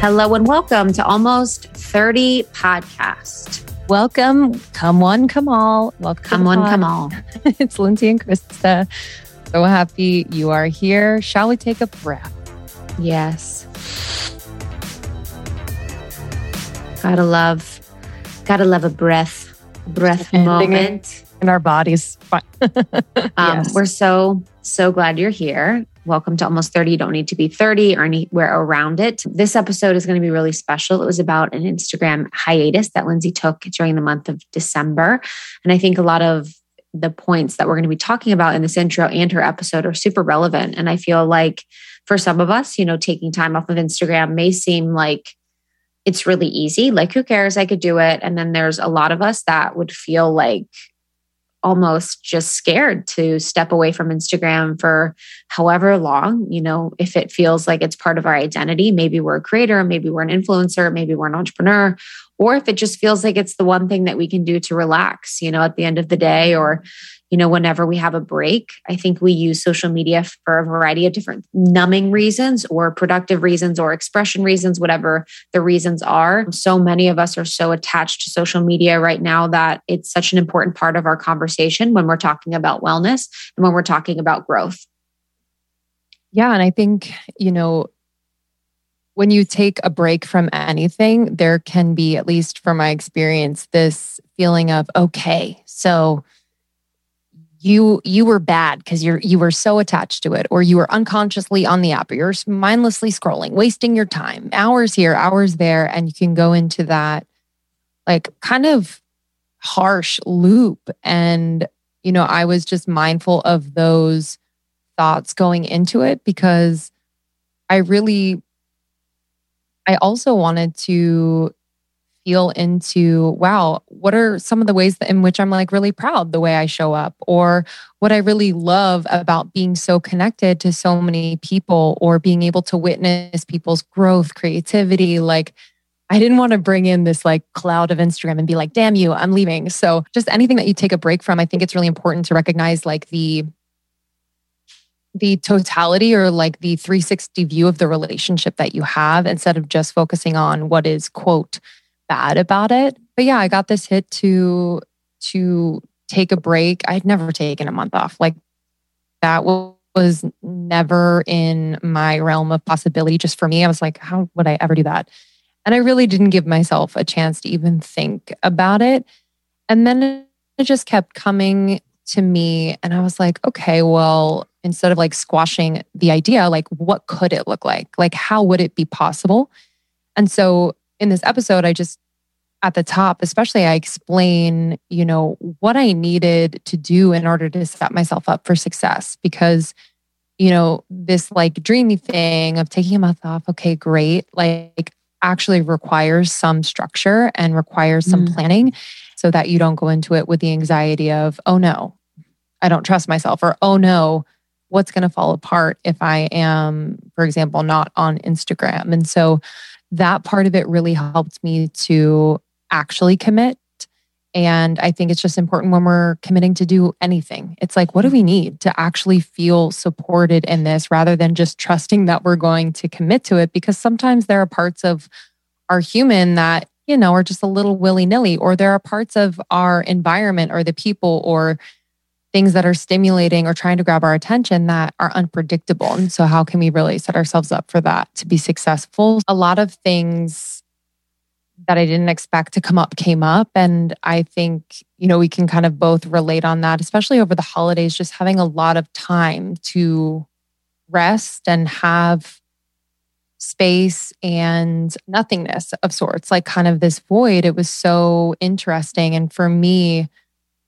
Hello and welcome to Almost 30 Podcast. Welcome. Come one, come all. Welcome. Come one, come all. it's Lindsey and Krista. So happy you are here. Shall we take a breath? Yes. Gotta love, gotta love a breath, breath moment in our bodies. um, yes. We're so, so glad you're here. Welcome to almost 30. You don't need to be 30 or anywhere around it. This episode is going to be really special. It was about an Instagram hiatus that Lindsey took during the month of December. And I think a lot of the points that we're going to be talking about in this intro and her episode are super relevant. And I feel like for some of us, you know, taking time off of Instagram may seem like it's really easy. Like, who cares? I could do it. And then there's a lot of us that would feel like almost just scared to step away from Instagram for however long, you know, if it feels like it's part of our identity, maybe we're a creator, maybe we're an influencer, maybe we're an entrepreneur, or if it just feels like it's the one thing that we can do to relax, you know, at the end of the day or you know, whenever we have a break. I think we use social media for a variety of different numbing reasons or productive reasons or expression reasons, whatever the reasons are. So many of us are so attached to social media right now that it's such an important part of our conversation when we're talking about wellness and when we're talking about growth. Yeah. And I think, you know, when you take a break from anything, there can be, at least from my experience, this feeling of, okay, so you you were bad because you're you were so attached to it or you were unconsciously on the app or you're mindlessly scrolling wasting your time hours here hours there and you can go into that like kind of harsh loop. And you know i was just mindful of those thoughts going into it because i really i also wanted to feel into wow what are some of the ways in which i'm like really proud the way i show up or what i really love about being so connected to so many people or being able to witness people's growth creativity like i didn't want to bring in this like cloud of instagram and be like damn you i'm leaving. So just anything that you take a break from i think it's really important to recognize like the the totality or like the 360 view of the relationship that you have instead of just focusing on what is quote bad about it. But yeah, I got this hit to to take a break. I'd never taken a month off. Like that was never in my realm of possibility just for me. I was like, how would I ever do that? And I really didn't give myself a chance to even think about it. And then it just kept coming to me and I was like, okay, well, instead of like squashing the idea, like what could it look like? Like how would it be possible? And so in this episode, I just at the top, especially, I explain, you know, what I needed to do in order to set myself up for success because, you know, this like dreamy thing of taking a month off, okay, great, like actually requires some structure and requires some mm. planning so that you don't go into it with the anxiety of, oh no, I don't trust myself, or oh no, what's going to fall apart if I am, for example, not on Instagram. And so that part of it really helped me to actually commit. And I think it's just important when we're committing to do anything. It's like, what do we need to actually feel supported in this rather than just trusting that we're going to commit to it? Because sometimes there are parts of our human that, you know, are just a little willy nilly, or there are parts of our environment or the people or things that are stimulating or trying to grab our attention that are unpredictable. And so, how can we really set ourselves up for that to be successful? A lot of things that I didn't expect to come up came up. And I think, you know, we can kind of both relate on that, especially over the holidays, just having a lot of time to rest and have space and nothingness of sorts, like kind of this void. It was so interesting. And for me,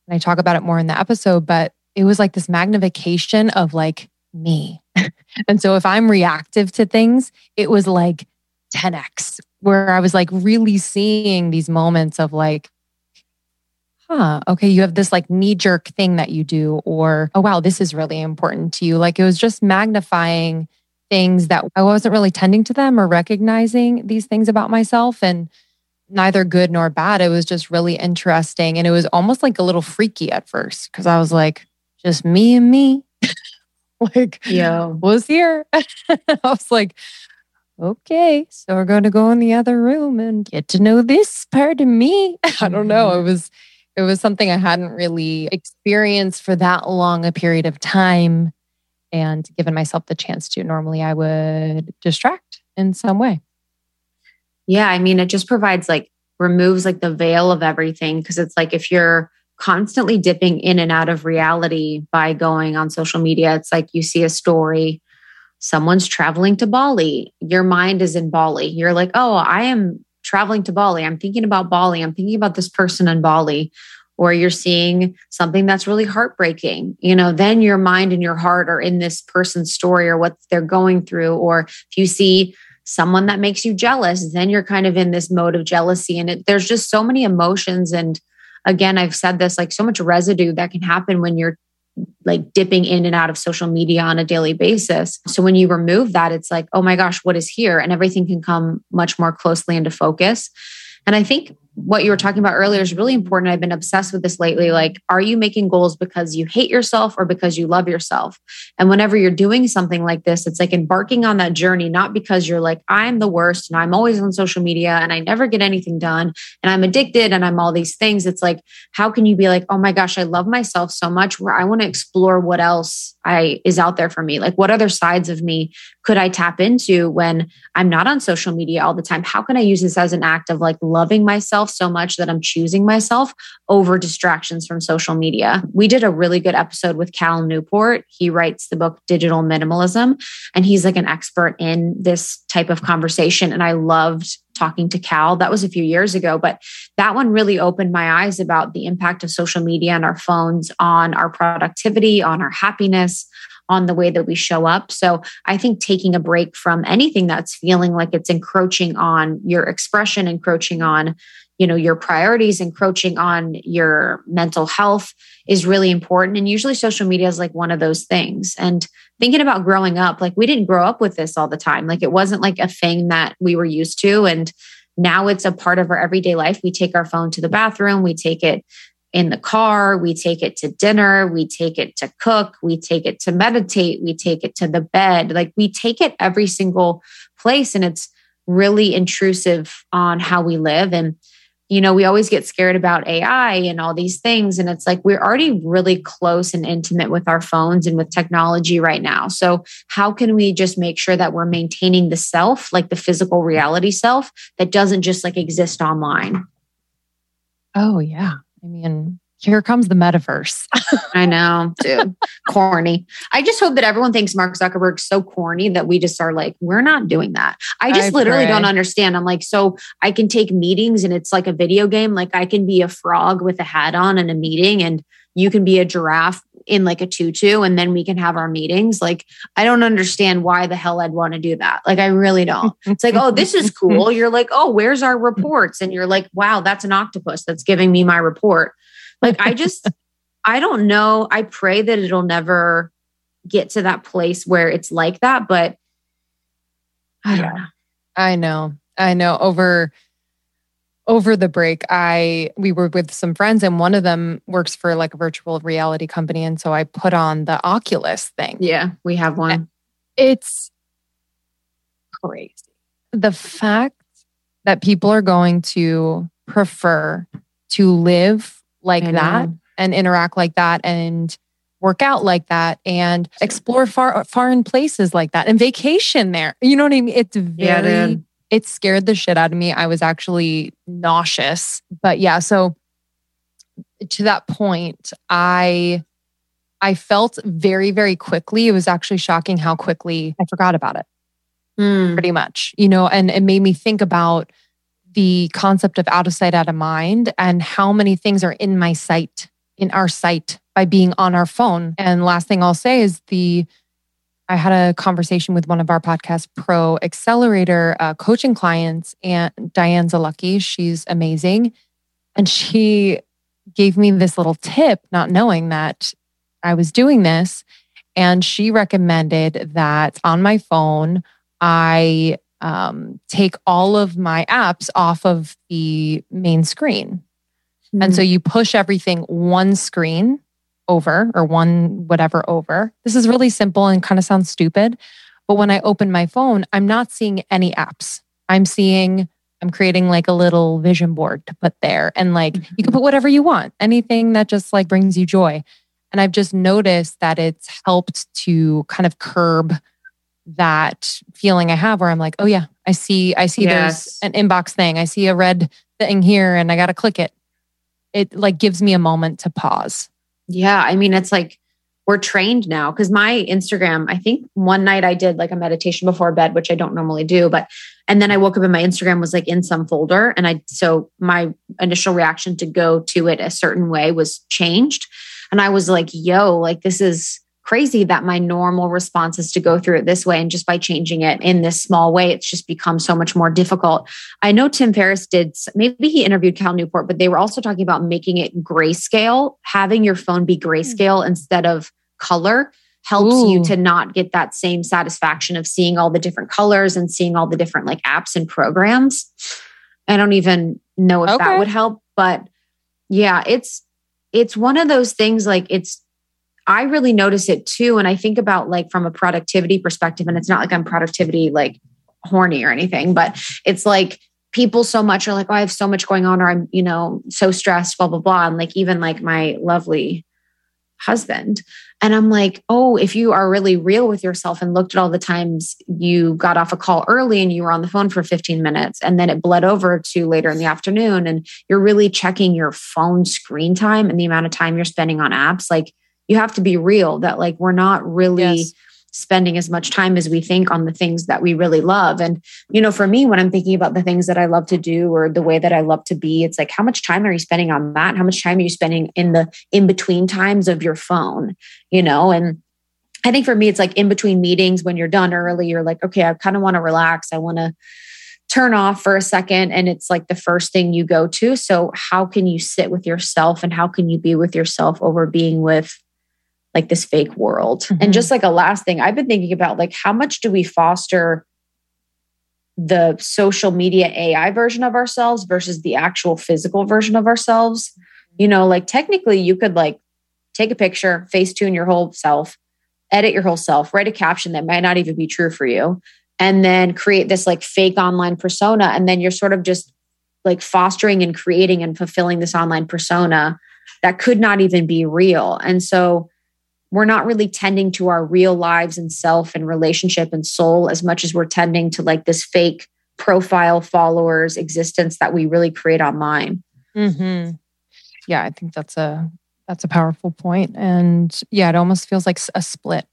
and I talk about it more in the episode, but it was like this magnification of like me. and so if I'm reactive to things, it was like 10x, where I was like really seeing these moments of like, huh, okay, you have this like knee jerk thing that you do, or oh, wow, this is really important to you. Like it was just magnifying things that I wasn't really tending to them or recognizing these things about myself. And neither good nor bad. It was just really interesting. And it was almost like a little freaky at first because I was like, just me and me. like, yeah, was here. I was like, okay, so we're going to go in the other room and get to know this part of me. I don't know. It mm-hmm. was it was something I hadn't really experienced for that long a period of time and given myself the chance to. Normally I would distract in some way. Yeah, I mean it just provides like removes like the veil of everything because it's like if you're constantly dipping in and out of reality by going on social media, it's like you see a story someone's traveling to Bali. Your mind is in Bali. You're like, oh, I am traveling to Bali. I'm thinking about Bali. I'm thinking about this person in Bali. Or you're seeing something that's really heartbreaking. You know, then your mind and your heart are in this person's story or what they're going through. Or if you see someone that makes you jealous, then you're kind of in this mode of jealousy. And it, there's just so many emotions. And again, I've said this like so much residue that can happen when you're like dipping in and out of social media on a daily basis. So when you remove that, it's like, oh my gosh, what is here? And everything can come much more closely into focus. And I think what you were talking about earlier is really important. I've been obsessed with this lately. Like, are you making goals because you hate yourself or because you love yourself? And whenever you're doing something like this, it's like embarking on that journey, not because you're like, I'm the worst and I'm always on social media and I never get anything done and I'm addicted and I'm all these things. It's like, how can you be like, oh my gosh, I love myself so much where I want to explore what else I is out there for me? Like, what other sides of me could I tap into when I'm not on social media all the time? How can I use this as an act of like loving myself so much that I'm choosing myself over distractions from social media? We did a really good episode with Cal Newport. He writes the book Digital Minimalism, and he's like an expert in this type of conversation. And I loved talking to Cal. That was a few years ago, but that one really opened my eyes about the impact of social media and our phones on our productivity, on our happiness, on the way that we show up. So I think taking a break from anything that's feeling like it's encroaching on your expression, encroaching on, you know, your priorities, encroaching on your mental health is really important. And usually social media is like one of those things. And thinking about growing up, like we didn't grow up with this all the time. Like it wasn't like a thing that we were used to. And now it's a part of our everyday life. We take our phone to the bathroom, we take it in the car, we take it to dinner, we take it to cook, we take it to meditate, we take it to the bed. Like we take it every single place and it's really intrusive on how we live and you know, we always get scared about AI and all these things. And it's like we're already really close and intimate with our phones and with technology right now. So, how can we just make sure that we're maintaining the self, like the physical reality self, that doesn't just like exist online? Oh, yeah. I mean, here comes the metaverse. I know, dude. corny. I just hope that everyone thinks Mark Zuckerberg's so corny that we just are like, we're not doing that. I just I literally pray. don't understand. I'm like, so I can take meetings and it's like a video game. Like I can be a frog with a hat on in a meeting and you can be a giraffe in like a tutu and then we can have our meetings. Like, I don't understand why the hell I'd want to do that. Like, I really don't. It's like, oh, this is cool. You're like, oh, where's our reports? And you're like, wow, that's an octopus that's giving me my report. Like, I just, I don't know. I pray that it'll never get to that place where it's like that, but I don't know. I know. I know. Over over the break i we were with some friends and one of them works for like a virtual reality company and so i put on the oculus thing yeah we have one it's crazy the fact that people are going to prefer to live like that and interact like that and work out like that and explore far foreign places like that and vacation there you know what i mean it's very yeah, it scared the shit out of me. I was actually nauseous. But yeah, so to that point, I I felt very very quickly. It was actually shocking how quickly I forgot about it. Mm. Pretty much. You know, and it made me think about the concept of out of sight out of mind and how many things are in my sight, in our sight by being on our phone. And last thing I'll say is the I had a conversation with one of our podcast pro accelerator uh, coaching clients, and Diane Zalucky. She's amazing. And she gave me this little tip, not knowing that I was doing this. And she recommended that on my phone, I um, take all of my apps off of the main screen. Mm-hmm. And so hmm. you push everything one screen over or one whatever over. This is really simple and kind of sounds stupid, But when I open my phone, I'm not seeing any apps. I'm seeing, I'm creating like a little vision board to put there. And like mm-hmm. you can put whatever you want, anything that just like brings you joy. And I've just noticed that it's helped to kind of curb that feeling I have where I'm like, oh yeah, I see, I see yes. there's an inbox thing. I see a red thing here and I got to click it. It like gives me a moment to pause. Yeah. I mean, it's like we're trained now because my Instagram, I think one night I did like a meditation before bed, which I don't normally do, but and then I woke up and my Instagram was like in some folder. And I, so my initial reaction to go to it a certain way was changed. And I was like, yo, like this is, crazy that my normal response is to go through it this way. And just by changing it in this small way, it's just become so much more difficult. I know Tim Ferriss did, maybe he interviewed Cal Newport, but they were also talking about making it grayscale, having your phone be grayscale mm-hmm. instead of color helps Ooh. you to not get that same satisfaction of seeing all the different colors and seeing all the different like apps and programs. I don't even know if okay. that would help, but yeah, it's it's one of those things like it's I really notice it too. And I think about like from a productivity perspective, and it's not like I'm productivity like horny or anything, but it's like people so much are like, oh, I have so much going on, or I'm, you know, so stressed, blah, blah, blah. And like even like my lovely husband. And I'm like, oh, if you are really real with yourself and looked at all the times you got off a call early and you were on the phone for 15 minutes and then it bled over to later in the afternoon and you're really checking your phone screen time and the amount of time you're spending on apps, like you have to be real that like we're not really yes. spending as much time as we think on the things that we really love. And, you know, for me, when I'm thinking about the things that I love to do or the way that I love to be, it's like, how much time are you spending on that? How much time are you spending in the in between times of your phone, you know? And I think for me, it's like in between meetings when you're done early, you're like, okay, I kind of want to relax. I want to turn off for a second and it's like the first thing you go to so how can you sit with yourself and how can you be with yourself over being with like this fake world. Mm-hmm. And just like a last thing, I've been thinking about like how much do we foster the social media AI version of ourselves versus the actual physical version of ourselves? You know, like technically you could like take a picture, face tune your whole self, edit your whole self, write a caption that might not even be true for you, and then create this like fake online persona. And then you're sort of just like fostering and creating and fulfilling this online persona that could not even be real. And so we're not really tending to our real lives and self and relationship and soul as much as we're tending to like this fake profile followers existence that we really create online. Mm-hmm. Yeah, I think that's a that's a powerful point, and yeah, it almost feels like a split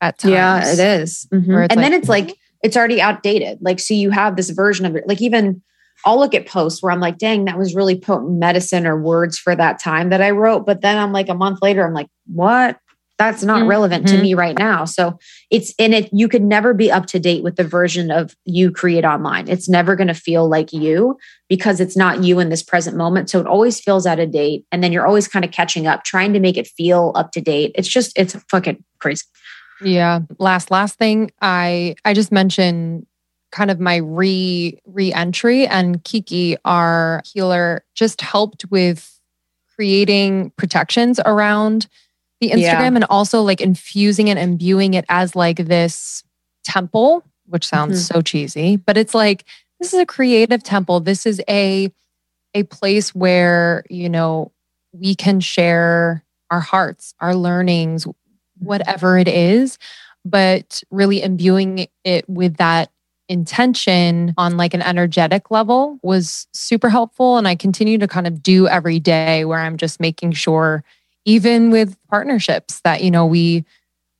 at times. Yeah, it is. Mm-hmm. and like, then it's like it's already outdated. Like, so you have this version of it. Like even I'll look at posts where I'm like, dang, that was really potent medicine or words for that time that I wrote. But then I'm like a month later, I'm like, what? That's not mm-hmm. relevant to me right now. So it's in it you could never be up to date with the version of you create online. It's never going to feel like you because it's not you in this present moment. So it always feels out of date. And then you're always kind of catching up trying to make it feel up to date. It's just it's fucking crazy. Yeah. Last last thing i i just mentioned kind of my re re-entry and kiki our healer just helped with creating protections around the Instagram yeah. and also like infusing it and imbuing it as like this temple, which sounds mm-hmm. so cheesy, but it's like this is a creative temple. This is a a place where, you know, we can share our hearts, our learnings, whatever it is, but really imbuing it with that intention on like an energetic level was super helpful and I continue to kind of do every day where I'm just making sure even with partnerships that you know we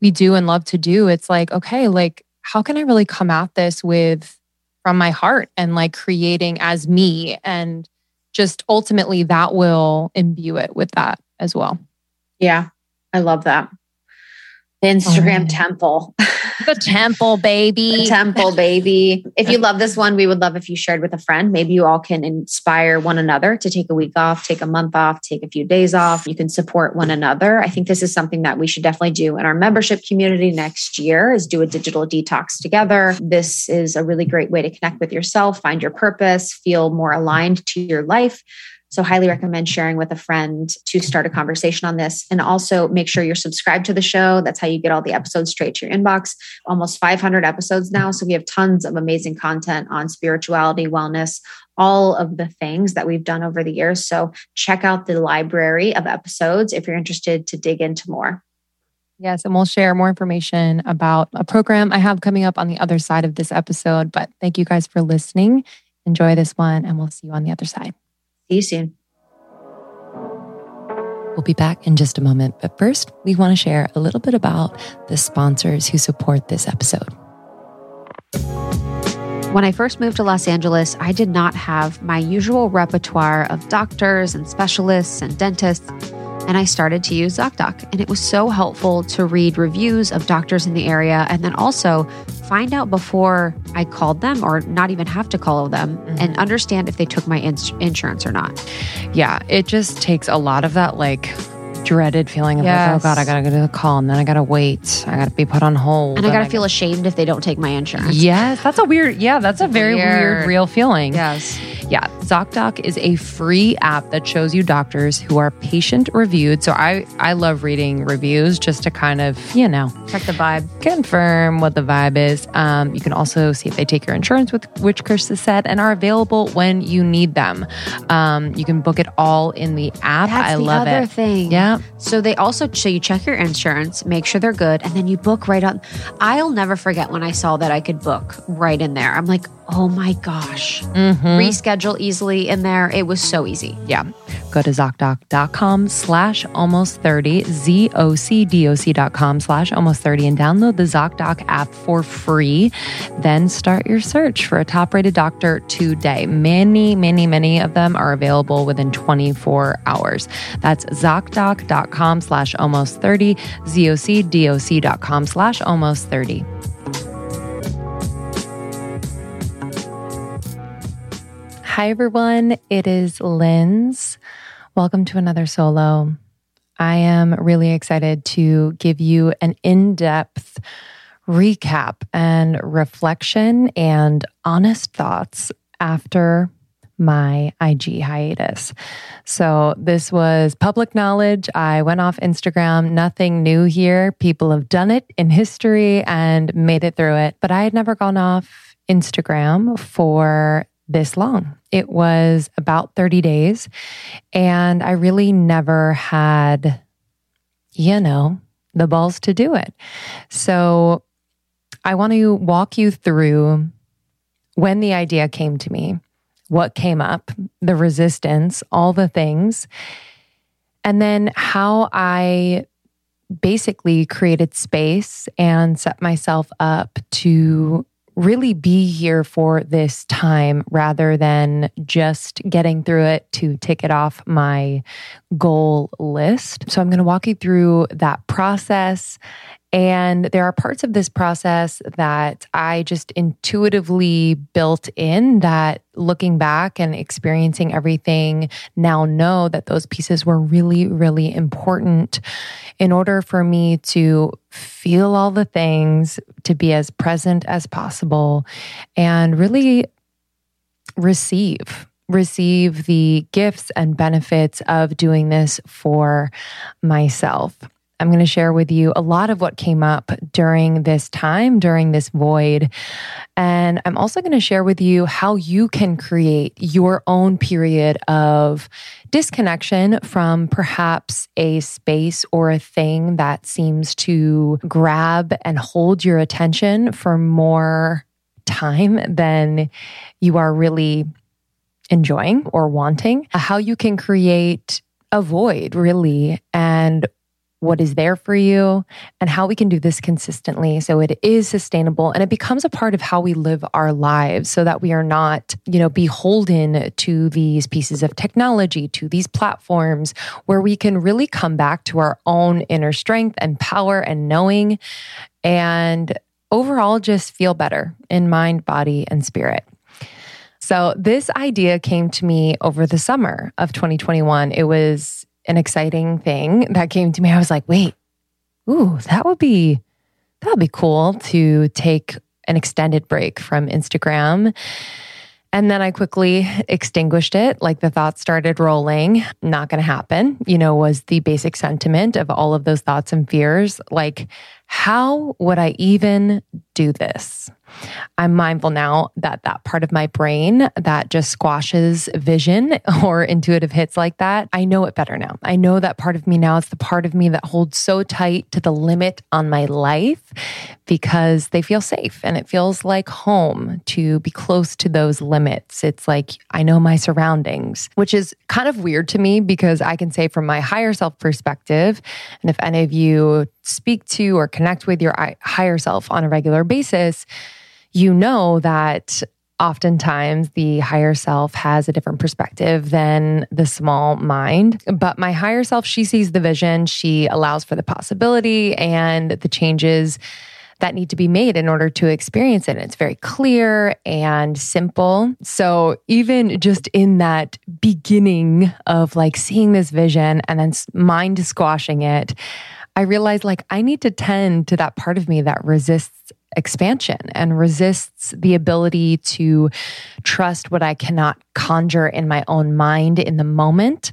we do and love to do it's like okay like how can i really come at this with from my heart and like creating as me? And just ultimately that will imbue it with that as well. Yeah i love that the instagram oh. temple the temple, baby. The temple, baby. If you love this one, we would love if you shared with a friend. Maybe you all can inspire one another to take a week off, take a month off, take a few days off. You can support one another. I think this is something that we should definitely do in our membership community next year is do a digital detox together. This is a really great way to connect with yourself, find your purpose, feel more aligned to your life So, highly recommend sharing with a friend to start a conversation on this. And also make sure you're subscribed to the show. That's how you get all the episodes straight to your inbox. Almost 500 episodes now. So, we have tons of amazing content on spirituality, wellness, all of the things that we've done over the years. So, check out the library of episodes if you're interested to dig into more. Yes, and we'll share more information about a program I have coming up on the other side of this episode. But thank you guys for listening. Enjoy this one, and we'll see you on the other side. See you soon. We'll be back in just a moment. But first, we want to share a little bit about the sponsors who support this episode. When I first moved to Los Angeles, I did not have my usual repertoire of doctors and specialists and dentists and I started to use ZocDoc. And it was so helpful to read reviews of doctors in the area and then also find out before I called them or not even have to call them mm-hmm. and understand if they took my ins- insurance or not. Yeah, it just takes a lot of that like dreaded feeling of yes. like, oh God, I gotta go to the call and then I gotta wait. I gotta be put on hold. And I gotta and feel I gotta... ashamed if they don't take my insurance. Yes, that's a weird, yeah, that's a very weird, weird real feeling. Yes. Yeah, ZocDoc is a free app that shows you doctors who are patient reviewed. So I I love reading reviews just to kind of you know check the vibe, confirm what the vibe is. Um, you can also see if they take your insurance, with which Chris has said, and are available when you need them. Um, you can book it all in the app. That's I the love other it. Thing. Yeah. So they also so you check your insurance, make sure they're good, and then you book right on. I'll never forget when I saw that I could book right in there. I'm like, oh my gosh, mm-hmm. reschedule easily in there. It was so easy. Yeah. Go to ZocDoc.com slash almost 30, Z-O-C-D-O-C.com slash almost 30 and download the ZocDoc app for free. Then start your search for a top rated doctor today. Many, many, many of them are available within 24 hours. That's ZocDoc.com slash almost 30, Z-O-C-D-O-C.com slash almost 30. Hi, everyone. It is Linz. Welcome to another solo. I am really excited to give you an in depth recap and reflection and honest thoughts after my IG hiatus. So, this was public knowledge. I went off Instagram, nothing new here. People have done it in history and made it through it, but I had never gone off Instagram for this long. It was about 30 days. And I really never had, you know, the balls to do it. So I want to walk you through when the idea came to me, what came up, the resistance, all the things, and then how I basically created space and set myself up to really be here for this time rather than just getting through it to tick it off my goal list. So I'm going to walk you through that process and there are parts of this process that I just intuitively built in that looking back and experiencing everything now know that those pieces were really, really important in order for me to feel all the things, to be as present as possible, and really receive receive the gifts and benefits of doing this for myself. I'm going to share with you a lot of what came up during this time, during this void. And I'm also going to share with you how you can create your own period of disconnection from perhaps a space or a thing that seems to grab and hold your attention for more time than you are really enjoying or wanting. How you can create a void, really, and what is there for you and how we can do this consistently so it is sustainable and it becomes a part of how we live our lives so that we are not you know beholden to these pieces of technology to these platforms where we can really come back to our own inner strength and power and knowing and overall just feel better in mind body and spirit so, this idea came to me over the summer of 2021. It was an exciting thing that came to me. I was like, wait, ooh, that would be that would be cool to take an extended break from Instagram And then I quickly extinguished it. Like the thoughts started rolling. Not going to happen, you know, was the basic sentiment of all of those thoughts and fears. Like, how would I even do this? I'm mindful now that that part of my brain that just squashes vision or intuitive hits like that, I know it better now. I know that part of me now is the part of me that holds so tight to the limit on my life because they feel safe and it feels like home to be close to those limits. It's like I know my surroundings, which is kind of weird to me because I can say from my higher self perspective, and if any of you speak to or connect with your higher self on a regular basis, you know that oftentimes the higher self has a different perspective than the small mind. But my higher self, she sees the vision, she allows for the possibility and the changes that need to be made in order to experience it. And It's very clear and simple. So, even just in that beginning of like seeing this vision and then mind squashing it, I realized like I need to tend to that part of me that resists expansion and resists the ability to trust what I cannot conjure in my own mind in the moment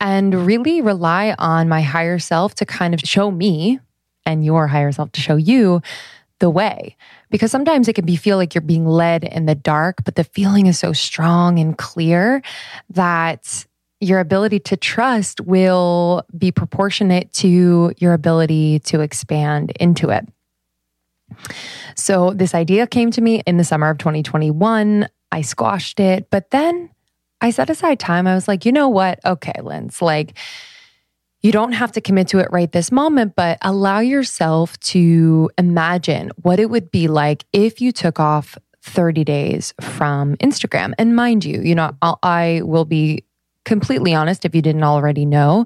and really rely on my higher self to kind of show me and your higher self to show you the way. Because sometimes it can be feel like you're being led in the dark, but the feeling is so strong and clear that your ability to trust will be proportionate to your ability to expand into it. So this idea came to me in the summer of 2021. I squashed it, but then I set aside time. I was like, you know what? Okay, Linz, like, you don't have to commit to it right this moment, but allow yourself to imagine what it would be like if you took off 30 days from Instagram. And mind you, you know, I'll, I will be completely honest if you didn't already know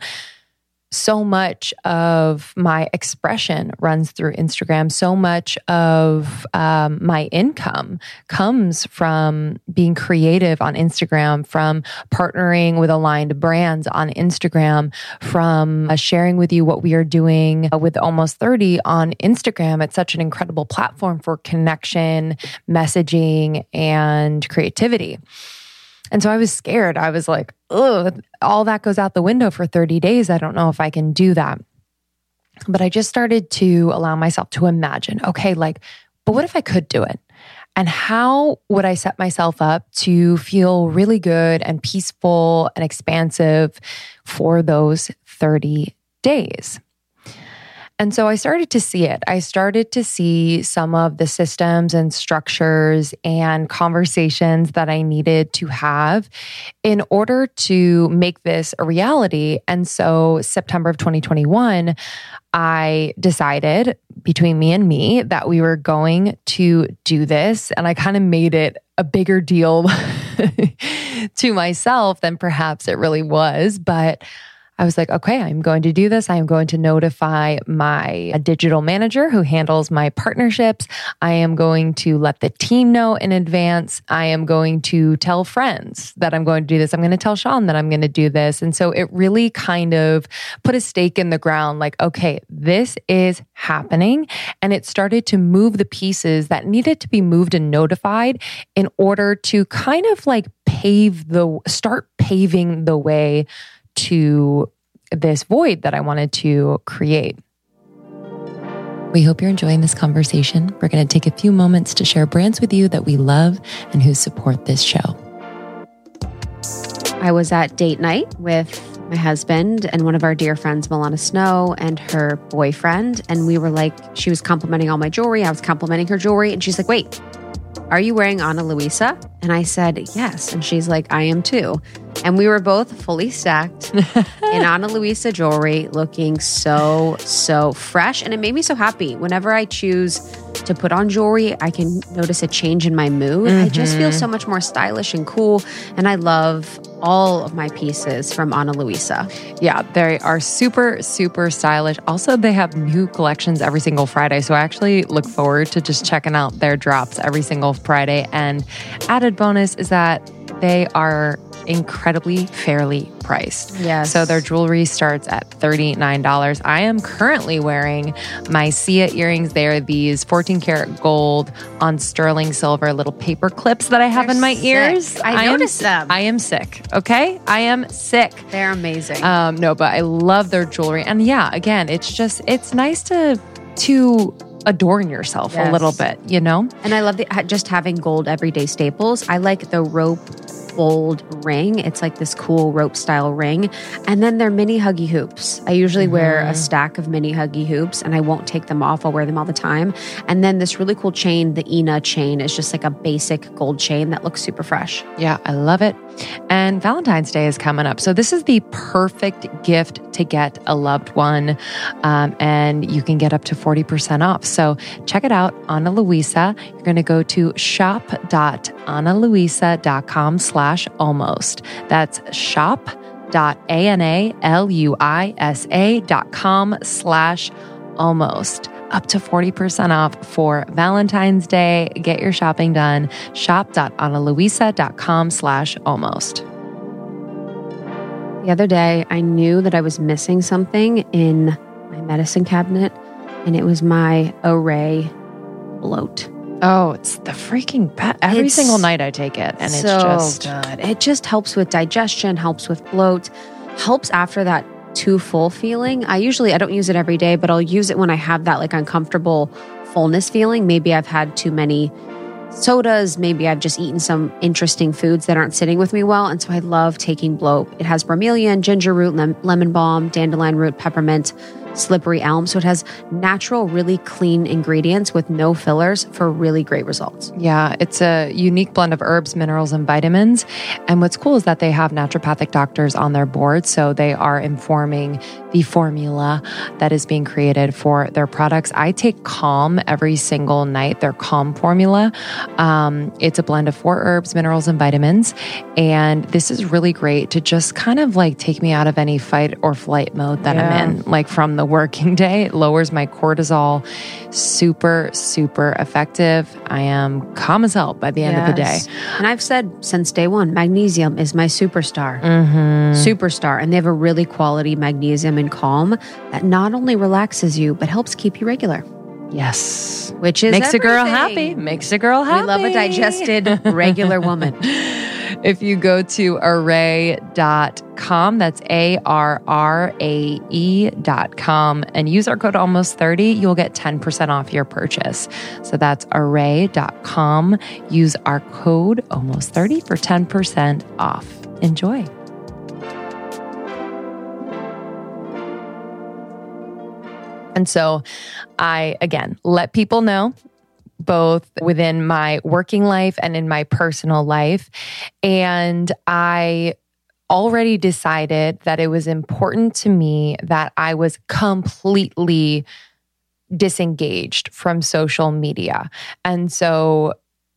so much of my expression runs through Instagram. So much of um, my income comes from being creative on Instagram, from partnering with aligned brands on Instagram, from uh, sharing with you what we are doing with Almost 30 on Instagram. It's such an incredible platform for connection, messaging, and creativity. And so I was scared. I was like, oh, all that goes out the window for 30 days. I don't know if I can do that. But I just started to allow myself to imagine okay, like, but what if I could do it? And how would I set myself up to feel really good and peaceful and expansive for those 30 days? And so I started to see it. I started to see some of the systems and structures and conversations that I needed to have in order to make this a reality. And so, September of 2021, I decided between me and me that we were going to do this. And I kind of made it a bigger deal to myself than perhaps it really was. But I was like, okay, I'm going to do this. I am going to notify my digital manager who handles my partnerships. I am going to let the team know in advance. I am going to tell friends that I'm going to do this. I'm going to tell Sean that I'm going to do this. And so it really kind of put a stake in the ground like, okay, this is happening. And it started to move the pieces that needed to be moved and notified in order to kind of like pave the, start paving the way to this void that I wanted to create. We hope you're enjoying this conversation. We're going to take a few moments to share brands with you that we love and who support this show. I was at date night with my husband and one of our dear friends, Milana Snow, and her boyfriend. And we were like, she was complimenting all my jewelry. I was complimenting her jewelry. And she's like, wait, are you wearing Ana Luisa? And I said, Yes. And she's like, I am too. And we were both fully stacked in Ana Luisa jewelry, looking so, so fresh. And it made me so happy. Whenever I choose to put on jewelry, I can notice a change in my mood. Mm-hmm. I just feel mm-hmm. so much more stylish and cool. And I love all of my pieces from Ana Luisa. Yeah, they are super, super stylish. Also, they have new collections every single Friday. So I actually look forward to just checking out their drops every single Friday. And added bonus is that they are incredibly fairly priced. Yes. So their jewelry starts at $39. I am currently wearing my Sia earrings. They're these 14 karat gold on sterling silver little paper clips that I have They're in my sick. ears. I am- noticed them. I am sick. Okay. I am sick. They're amazing. Um, no, but I love their jewelry. And yeah, again, it's just, it's nice to, to, adorn yourself Yes. a little bit, you know? And I love the, just having gold everyday staples. I like the rope gold ring. It's like this cool rope style ring. And then they're mini huggy hoops. I usually wear a mm-hmm. stack of mini huggy hoops and I won't take them off. I'll wear them all the time. And then this really cool chain, the Ina chain, is just like a basic gold chain that looks super fresh. Yeah, I love it. And Valentine's Day is coming up. So, this is the perfect gift to get a loved one. Um, and you can get up to 40% off. So, check it out, Ana Luisa. You're going to go to shop.analuisa.com slash almost. That's shop.analuisa.com slash almost up to 40% off for Valentine's Day. Get your shopping done. Shop.analuisa.com slash almost. The other day, I knew that I was missing something in my medicine cabinet, and it was my Arrae bloat. Oh, it's the freaking best. Every It's single night I take it, and it's so just good. It just helps with digestion, helps with bloat, helps after that too full feeling. I usually I don't use it every day, but I'll use it when I have that like uncomfortable fullness feeling. Maybe I've had too many sodas, maybe I've just eaten some interesting foods that aren't sitting with me well, and so I love taking bloat. It has bromeliad, ginger root, lem- lemon balm, dandelion root, peppermint, slippery elm, so it has natural, really clean ingredients with no fillers for really great results. Yeah, it's a unique blend of herbs, minerals, and vitamins. And what's cool is that they have naturopathic doctors on their board. So they are informing the formula that is being created for their products. I take Calm every single night, their Calm formula. Um, it's a blend of four herbs, minerals, and vitamins. And this is really great to just kind of like take me out of any fight or flight mode that Yeah. I'm in, like from the working day. It lowers my cortisol. Super, super effective. I am calm as hell by the end of the day. And I've said since day one, magnesium is my superstar. Mm-hmm. Superstar. And they have a really quality magnesium and calm that not only relaxes you, but helps keep you regular, Yes. which is Makes a girl happy. Makes a girl happy. We love a digested, regular woman. If you go to arrae.com, that's A R R A E dot com, and use our code almost 30, you'll get 10% off your purchase. So that's arrae.com. Use our code almost 30 for 10% off. Enjoy. And so I, again, let people know both within my working life and in my personal life. And I already decided that it was important to me that I was completely disengaged from social media. And so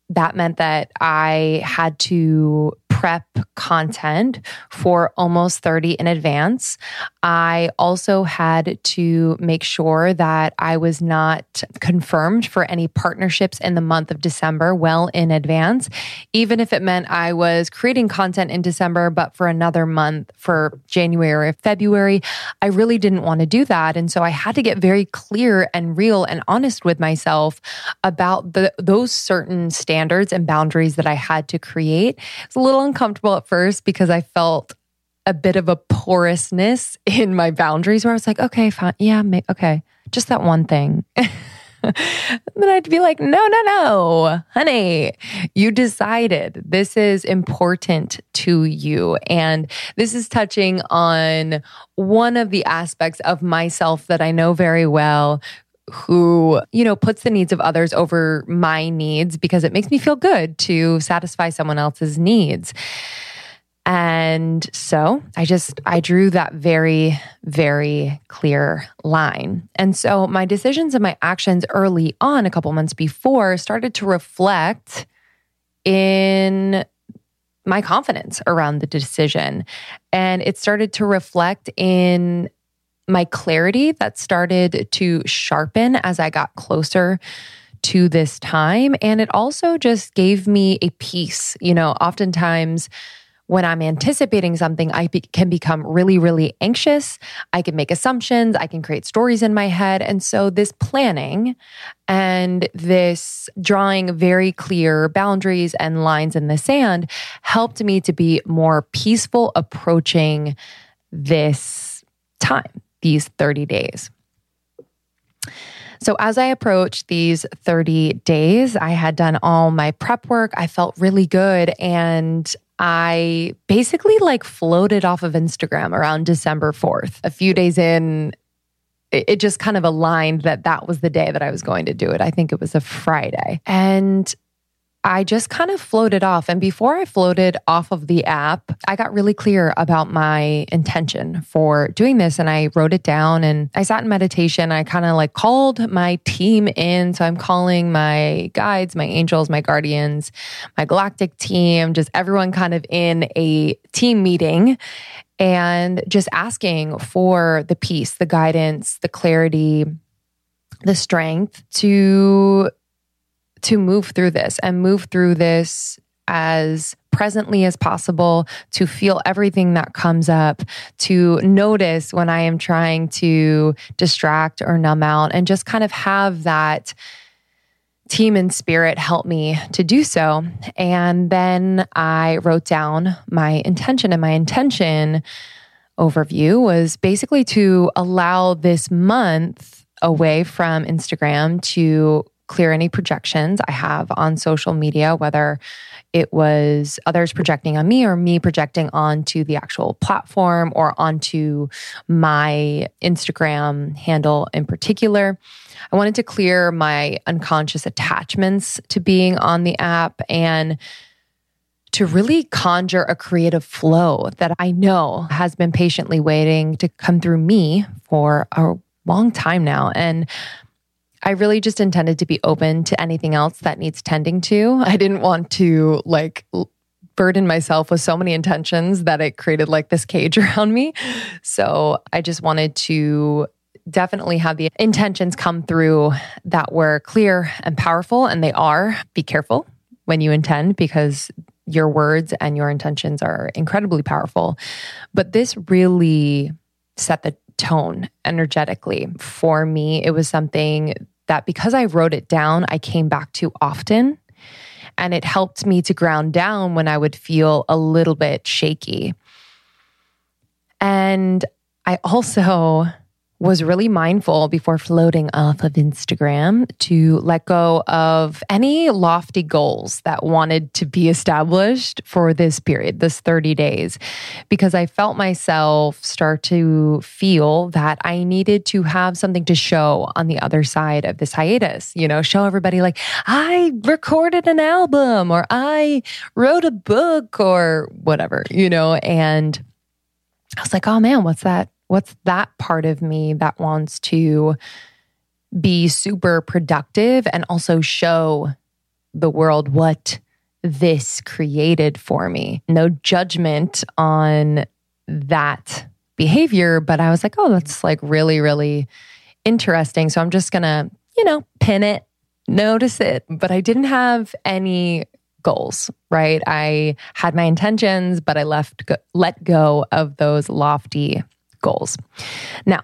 that meant that I had to prep content for almost 30 in advance. I also had to make sure that I was not confirmed for any partnerships in the month of December well in advance, even if it meant I was creating content in December, but for another month for January or February. I really didn't want to do that. And so I had to get very clear and real and honest with myself about the, those certain standards and boundaries that I had to create. It's a little uncomfortable at first because I felt a bit of a porousness in my boundaries where I was like, okay, fine. Yeah, okay. Just that one thing. then I'd be like, no, no, no, honey, you decided this is important to you. And this is touching on one of the aspects of myself that I know very well who, you know, puts the needs of others over my needs because it makes me feel good to satisfy someone else's needs. And so I just, I drew that very, very clear line. And so my decisions and my actions early on, a couple months before, started to reflect in my confidence around the decision. And it started to reflect in my clarity that started to sharpen as I got closer to this time. And it also just gave me a peace. You know, oftentimes when I'm anticipating something, I be- can become really, really anxious. I can make assumptions. I can create stories in my head. And so, this planning and this drawing very clear boundaries and lines in the sand helped me to be more peaceful approaching this time, these 30 days. So, as I approached these 30 days, I had done all my prep work. I felt really good. And I basically like floated off of Instagram around December 4th. A few days in, it just kind of aligned that that was the day that I was going to do it. I think it was a Friday. And I just kind of floated off. And before I floated off of the app, I got really clear about my intention for doing this. And I wrote it down and I sat in meditation. I kind of like called my team in. So I'm calling my guides, my angels, my guardians, my galactic team, just everyone kind of in a team meeting and just asking for the peace, the guidance, the clarity, the strength to to move through this and move through this as presently as possible, to feel everything that comes up, to notice when I am trying to distract or numb out, and just kind of have that team and spirit help me to do so. And then I wrote down my intention, and my intention overview was basically to allow this month away from Instagram to clear any projections I have on social media, whether it was others projecting on me or me projecting onto the actual platform or onto my Instagram handle in particular. I wanted to clear my unconscious attachments to being on the app and to really conjure a creative flow that I know has been patiently waiting to come through me for a long time now. And I really just intended to be open to anything else that needs tending to. I didn't want to like burden myself with so many intentions that it created like this cage around me. So I just wanted to definitely have the intentions come through that were clear and powerful, and they are. Be careful when you intend because your words and your intentions are incredibly powerful. But this really set the tone energetically. For me, it was something that because I wrote it down, I came back to often. And it helped me to ground down when I would feel a little bit shaky. And I also was really mindful before floating off of Instagram to let go of any lofty goals that wanted to be established for this period, this 30 days, because I felt myself start to feel that I needed to have something to show on the other side of this hiatus, you know, show everybody like, I recorded an album or I wrote a book or whatever, you know, and I was like, oh man, what's that? What's that part of me that wants to be super productive and also show the world what this created for me? No judgment on that behavior, but I was like, oh, that's like really, really interesting. So I'm just going to, you know, pin it, notice it. But I didn't have any goals, right? I had my intentions, but I left go, let go of those lofty goals. Now,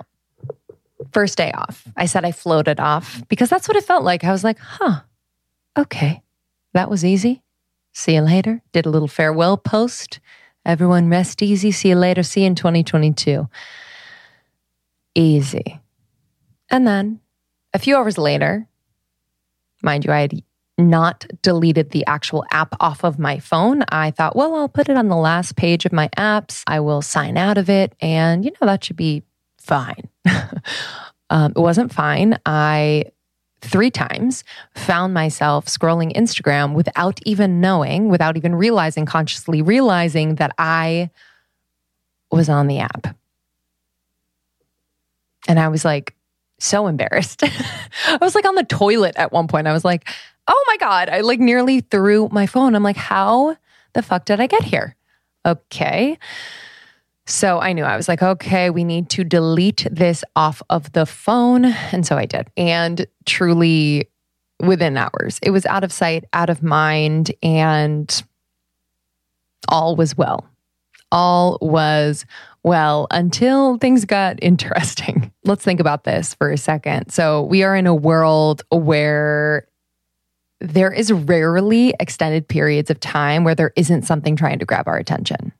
first day off, I said I floated off because that's what it felt like. I was like, huh, okay, that was easy. See you later. Did a little farewell post. Everyone rest easy. See you later. See you in 2022. Easy. And then a few hours later, mind you, I had not deleted the actual app off of my phone. I thought, well, I'll put it on the last page of my apps. I will sign out of it. And, you know, that should be fine. um, it wasn't fine. I three times found myself scrolling Instagram without even knowing, without even realizing, consciously realizing that I was on the app. And I was like, so embarrassed. I was like on the toilet at one point. I was like, oh my God, I like nearly threw my phone. I'm like, how the fuck did I get here? Okay. So I knew I was like, okay, we need to delete this off of the phone. And so I did. And truly within hours, it was out of sight, out of mind, and all was well. all was well until things got interesting. Let's think about this for a second. So, we are in a world where there is rarely extended periods of time where there isn't something trying to grab our attention,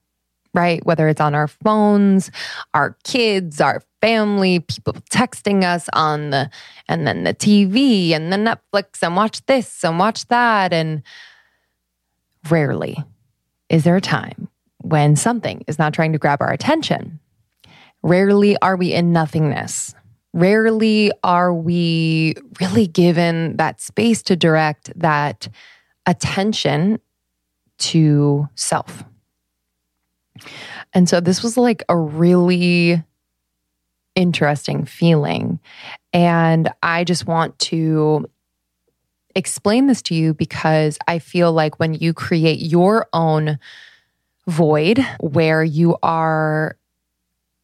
right? Whether it's on our phones, our kids, our family, people texting us on the, and then the TV and the Netflix and watch this and watch that. And rarely is there a time when something is not trying to grab our attention. Rarely are we in nothingness. Rarely are we really given that space to direct that attention to self. And so this was like a really interesting feeling. And I just want to explain this to you because I feel like when you create your own void where you are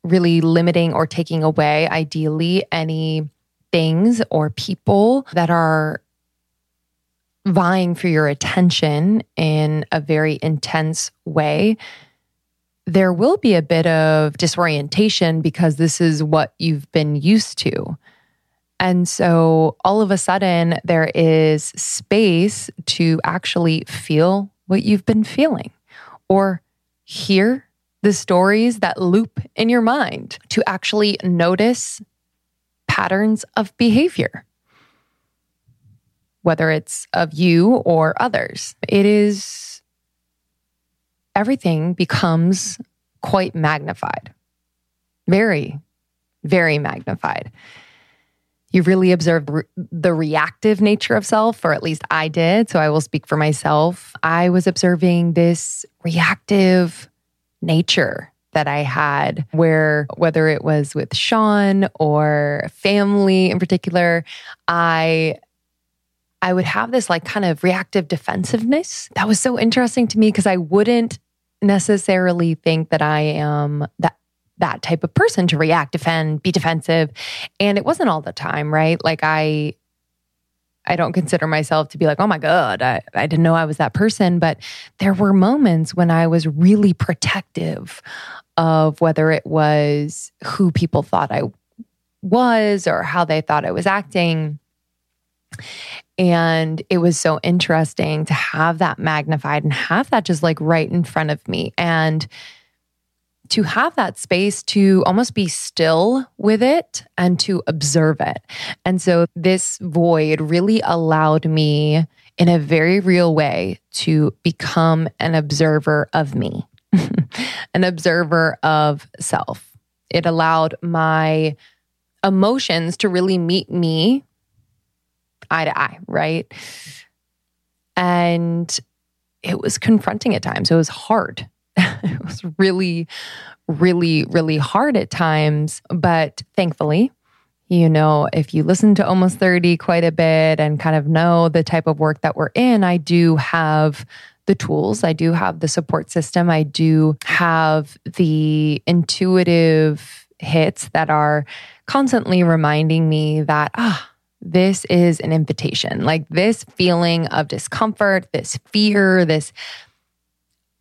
really limiting or taking away, ideally, any things or people that are vying for your attention in a very intense way, there will be a bit of disorientation because this is what you've been used to. And so all of a sudden, there is space to actually feel what you've been feeling or hear the stories that loop in your mind, to actually notice patterns of behavior, whether it's of you or others. It is everything becomes quite magnified, very, very magnified you really observe the reactive nature of self, or at least I did. So I will speak for myself. I was observing this reactive nature that I had, where whether it was with Sean or family in particular, I I would have this like kind of reactive defensiveness. That was so interesting to me because I wouldn't necessarily think that I am that that type of person to react, defend, be defensive. And it wasn't all the time, right? Like I I don't consider myself to be like, oh my God, I, I didn't know I was that person. But there were moments when I was really protective of whether it was who people thought I was or how they thought I was acting. And it was so interesting to have that magnified and have that just like right in front of me. And to have that space to almost be still with it and to observe it. And so this void really allowed me in a very real way to become an observer of me, an observer of self. It allowed my emotions to really meet me eye to eye, right? And it was confronting at times. It was hard it was really, really, really hard at times. But thankfully, you know, if you listen to Almost 30 quite a bit and kind of know the type of work that we're in, I do have the tools, I do have the support system, I do have the intuitive hits that are constantly reminding me that, ah, this is an invitation. Like this feeling of discomfort, this fear, this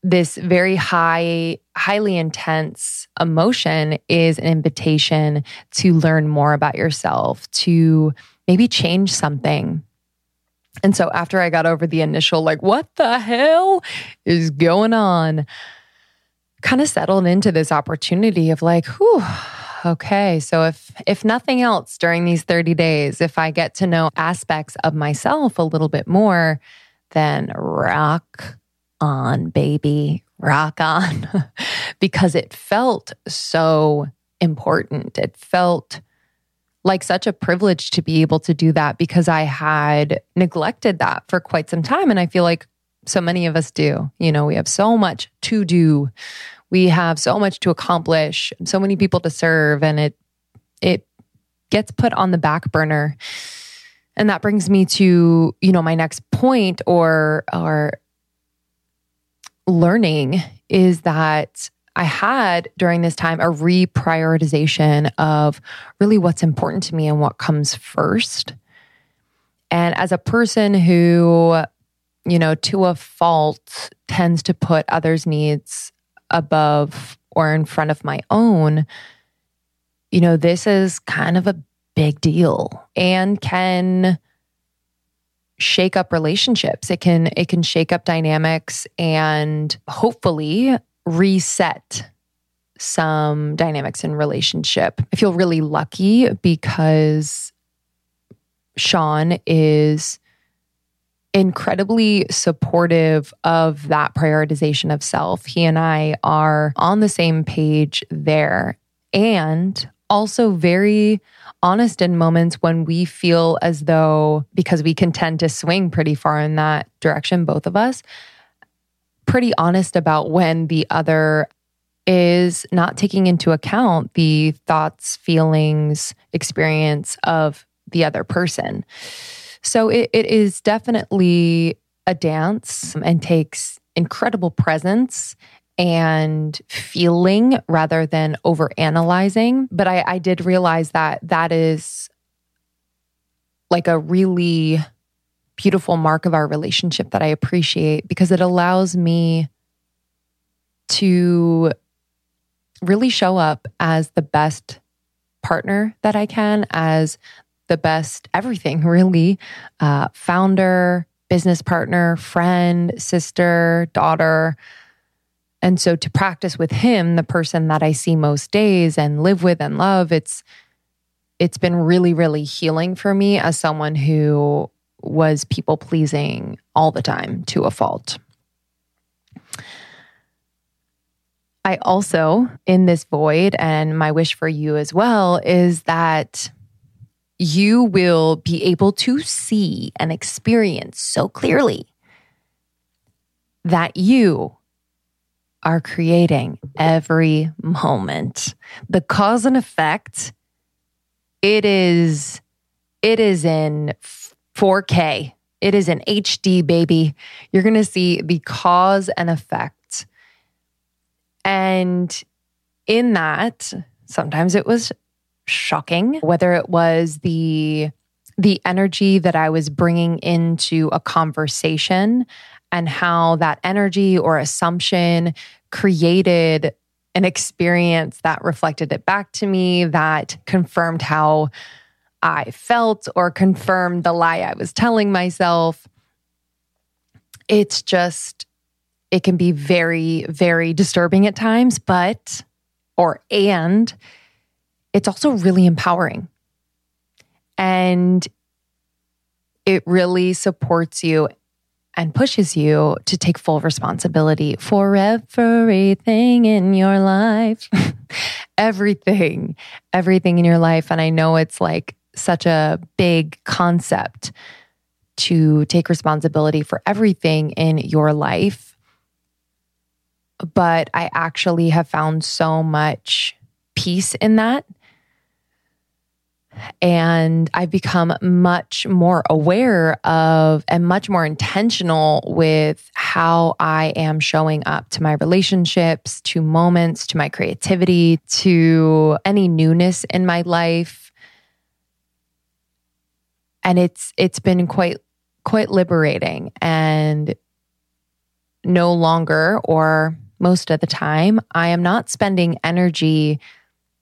this very high, highly intense emotion is an invitation to learn more about yourself, to maybe change something. And so after I got over the initial, like, what the hell is going on? Kind of settled into this opportunity of like, whew, okay. So if if nothing else during these 30 days, if I get to know aspects of myself a little bit more, then rock on, baby, rock on, because it felt so important. It felt like such a privilege to be able to do that because I had neglected that for quite some time. And I feel like so many of us do. You know, we have so much to do. We have so much to accomplish, so many people to serve, and it it gets put on the back burner. And that brings me to, you know, my next point or or learning is that I had during this time a reprioritization of really what's important to me and what comes first. And as a person who, you know, to a fault tends to put others' needs above or in front of my own, you know, this is kind of a big deal and can shake up relationships. It can it can shake up dynamics and hopefully reset some dynamics in relationship. I feel really lucky because Sean is incredibly supportive of that prioritization of self. He and I are on the same page there and also very honest in moments when we feel as though, because we can tend to swing pretty far in that direction, both of us, pretty honest about when the other is not taking into account the thoughts, feelings, experience of the other person. So it, it is definitely a dance and takes incredible presence and feeling rather than over analyzing. But I, I did realize that that is like a really beautiful mark of our relationship that I appreciate because it allows me to really show up as the best partner that I can, as the best everything, really uh, founder, business partner, friend, sister, daughter. And so to practice with him, the person that I see most days and live with and love, it's it's been really really healing for me as someone who was people pleasing all the time to a fault. I also, in this void, and my wish for you as well, is that you will be able to see and experience so clearly that you are creating every moment. The cause and effect, it is, it is in 4K. It is in HD, baby. You're going to see the cause and effect. And in that, sometimes it was shocking, whether it was the the energy that I was bringing into a conversation and how that energy or assumption created an experience that reflected it back to me that confirmed how I felt or confirmed the lie I was telling myself. It's just, it can be very, very disturbing at times, but, or, and it's also really empowering. And it really supports you and pushes you to take full responsibility for everything in your life. everything, everything in your life. And I know it's like such a big concept to take responsibility for everything in your life. But I actually have found so much peace in that and I've become much more aware of and much more intentional with how I am showing up to my relationships, to moments, to my creativity, to any newness in my life. And it's it's been quite quite liberating and no longer or most of the time I am not spending energy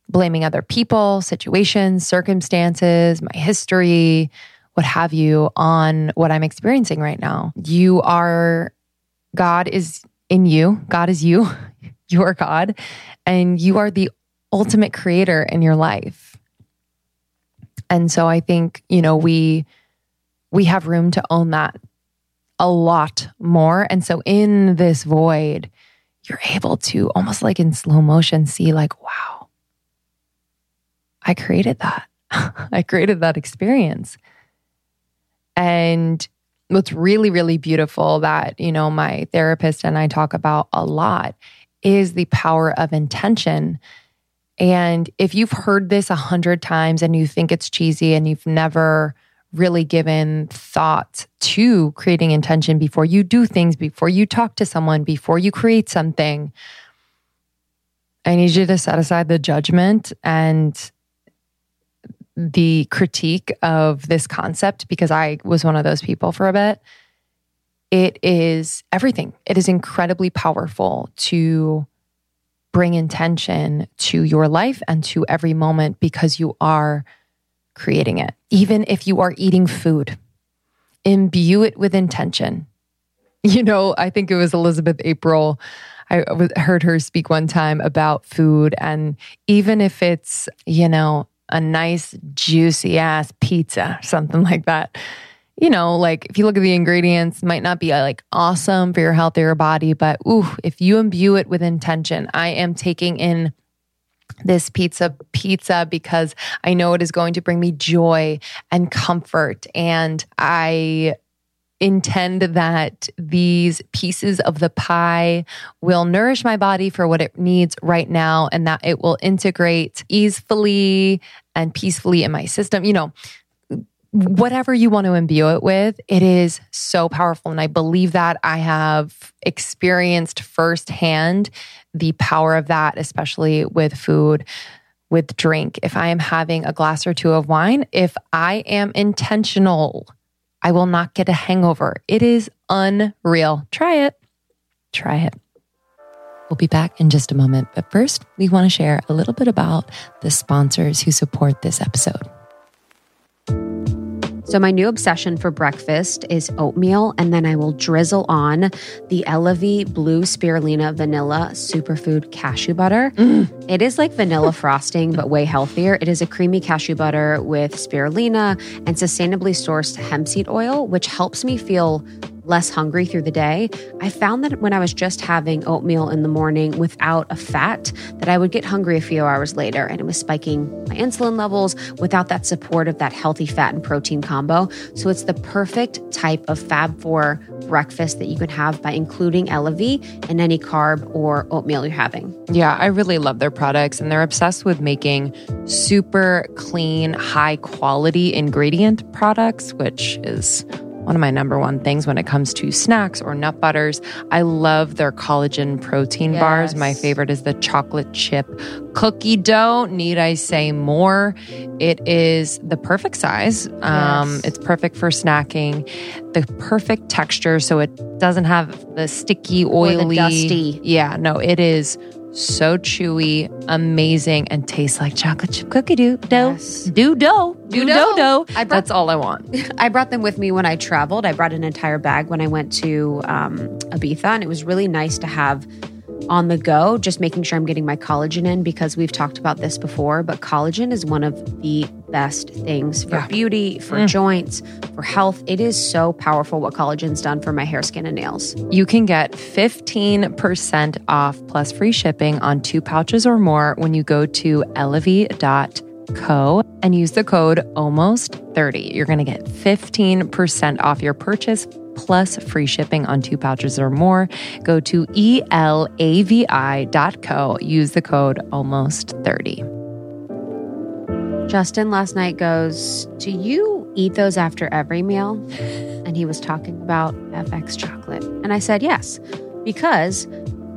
blaming other people, situations, circumstances, my history, what have you, on what I'm experiencing right now. You are, God is in you, God is you, you are God, and you are the ultimate creator in your life. And so I think, you know, we, we have room to own that a lot more. And so in this void, you're able to almost like in slow motion see, like, wow, I created that. I created that experience. And what's really, really beautiful that, you know, my therapist and I talk about a lot is the power of intention. And if you've heard this a hundred times and you think it's cheesy and you've never really given thought to creating intention before you do things, before you talk to someone, before you create something, I need you to set aside the judgment and the critique of this concept because I was one of those people for a bit. It is everything. It is incredibly powerful to bring intention to your life and to every moment because you are creating it. Even if you are eating food, imbue it with intention. You know, I think it was Elizabeth April. I heard her speak one time about food. And even if it's, you know, a nice, juicy ass pizza, something like that, you know, like if you look at the ingredients, might not be uh, like awesome for your health or your body, but ooh, if you imbue it with intention, I am taking in this pizza pizza because I know it is going to bring me joy and comfort and I intend that these pieces of the pie will nourish my body for what it needs right now and that it will integrate easily and peacefully in my system. You know, whatever you want to imbue it with, it is so powerful. And I believe that I have experienced firsthand the power of that, especially with food, with drink. If I am having a glass or two of wine, if I am intentional, I will not get a hangover. It is unreal. Try it. Try it. We'll be back in just a moment. But first, we want to share a little bit about the sponsors who support this episode. So, my new obsession for breakfast is oatmeal, and then I will drizzle on the Elavi Blue Spirulina Vanilla Superfood Cashew Butter. Mm. It is like vanilla frosting, but way healthier. It is a creamy cashew butter with spirulina and sustainably sourced hemp seed oil, which helps me feel less hungry through the day, I found that when I was just having oatmeal in the morning without a fat, that I would get hungry a few hours later and it was spiking my insulin levels without that support of that healthy fat and protein combo. So it's the perfect type of Fab 4 breakfast that you can have by including Elavi in any carb or oatmeal you're having. Yeah, I really love their products and they're obsessed with making super clean, high quality ingredient products, which is one of my number one things when it comes to snacks or nut butters. I love their collagen protein yes. bars. My favorite is the chocolate chip cookie dough. Need I say more? It is the perfect size. Um, yes. It's perfect for snacking, the perfect texture. So it doesn't have the sticky, oily, the dusty. Yeah, no, it is so chewy, amazing, and tastes like chocolate chip cookie dough. Dough. Yes. Do dough. Do dough dough. That's all I want. I brought them with me when I traveled. I brought an entire bag when I went to um, Ibiza, and it was really nice to have on the go, just making sure I'm getting my collagen in because we've talked about this before, but collagen is one of the best things for yeah. beauty, for mm. joints, for health. It is so powerful what collagen's done for my hair, skin, and nails. You can get 15% off plus free shipping on two pouches or more when you go to elavi.co and use the code almost30. You're going to get 15% off your purchase plus free shipping on two pouches or more. Go to elavi.co. Use the code almost30. Justin last night goes, Do you eat those after every meal? And he was talking about FX chocolate. And I said, Yes, because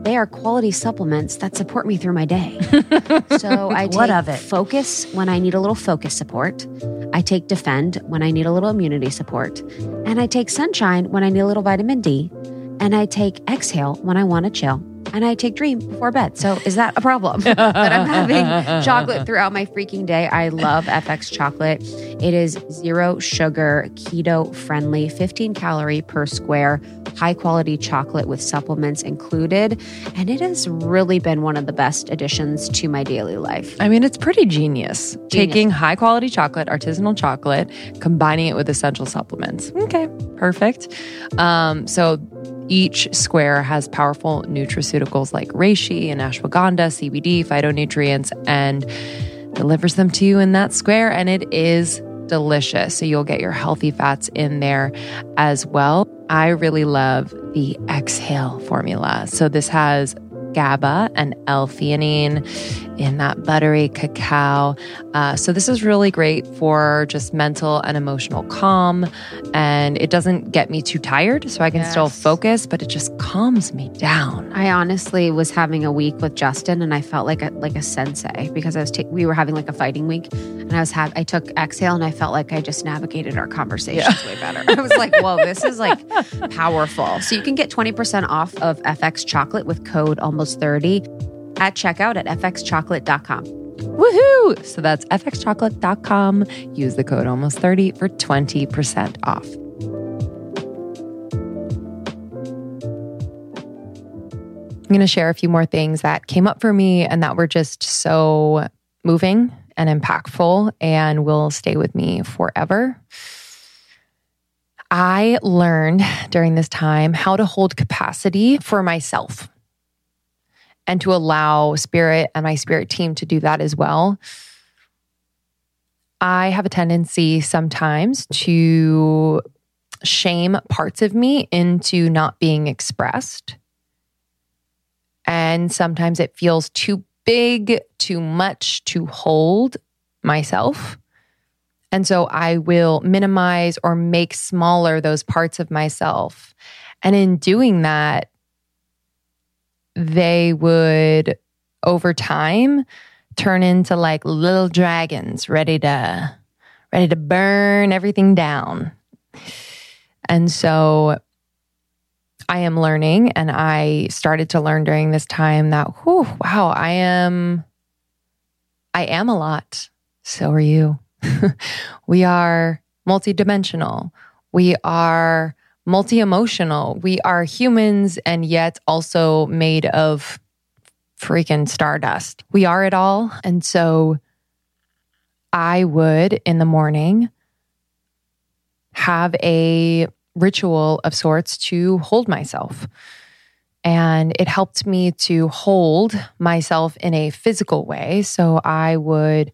they are quality supplements that support me through my day. so I take what of it? focus when I need a little focus support. I take defend when I need a little immunity support. And I take sunshine when I need a little vitamin D. And I take exhale when I want to chill and I take Dream before bed. So is that a problem that I'm having chocolate throughout my freaking day? I love FX chocolate. It is zero sugar, keto friendly, 15 calorie per square, high quality chocolate with supplements included. And it has really been one of the best additions to my daily life. I mean, it's pretty genius. genius. Taking high quality chocolate, artisanal chocolate, combining it with essential supplements. Okay, perfect. Um, so each square has powerful nutraceuticals like reishi and ashwagandha, CBD, phytonutrients, and delivers them to you in that square. And it is delicious. So you'll get your healthy fats in there as well. I really love the exhale formula. So this has GABA and L-theanine in that buttery cacao. Uh, so this is really great for just mental and emotional calm, and it doesn't get me too tired, so I can yes. still focus, but it just calms me down. I honestly was having a week with Justin, and I felt like a like a sensei because I was ta- we were having like a fighting week, and I was have I took exhale, and I felt like I just navigated our conversations yeah. way better. I was like, whoa, this is like powerful. So you can get twenty percent off of FX chocolate with code almost thirty at checkout at fxchocolate.com. Woohoo! So that's fxchocolate.com. Use the code almost 30 for 20% off. I'm going to share a few more things that came up for me and that were just so moving and impactful and will stay with me forever. I learned during this time how to hold capacity for myself and to allow spirit and my spirit team to do that as well. I have a tendency sometimes to shame parts of me into not being expressed. And sometimes it feels too big, too much to hold myself. And so I will minimize or make smaller those parts of myself. And in doing that, they would over time turn into like little dragons ready to ready to burn everything down. And so I am learning and I started to learn during this time that whew, wow, I am I am a lot. So are you. we are multidimensional. We are multi emotional. We are humans and yet also made of freaking stardust. We are it all. And so I would in the morning have a ritual of sorts to hold myself. And it helped me to hold myself in a physical way. So I would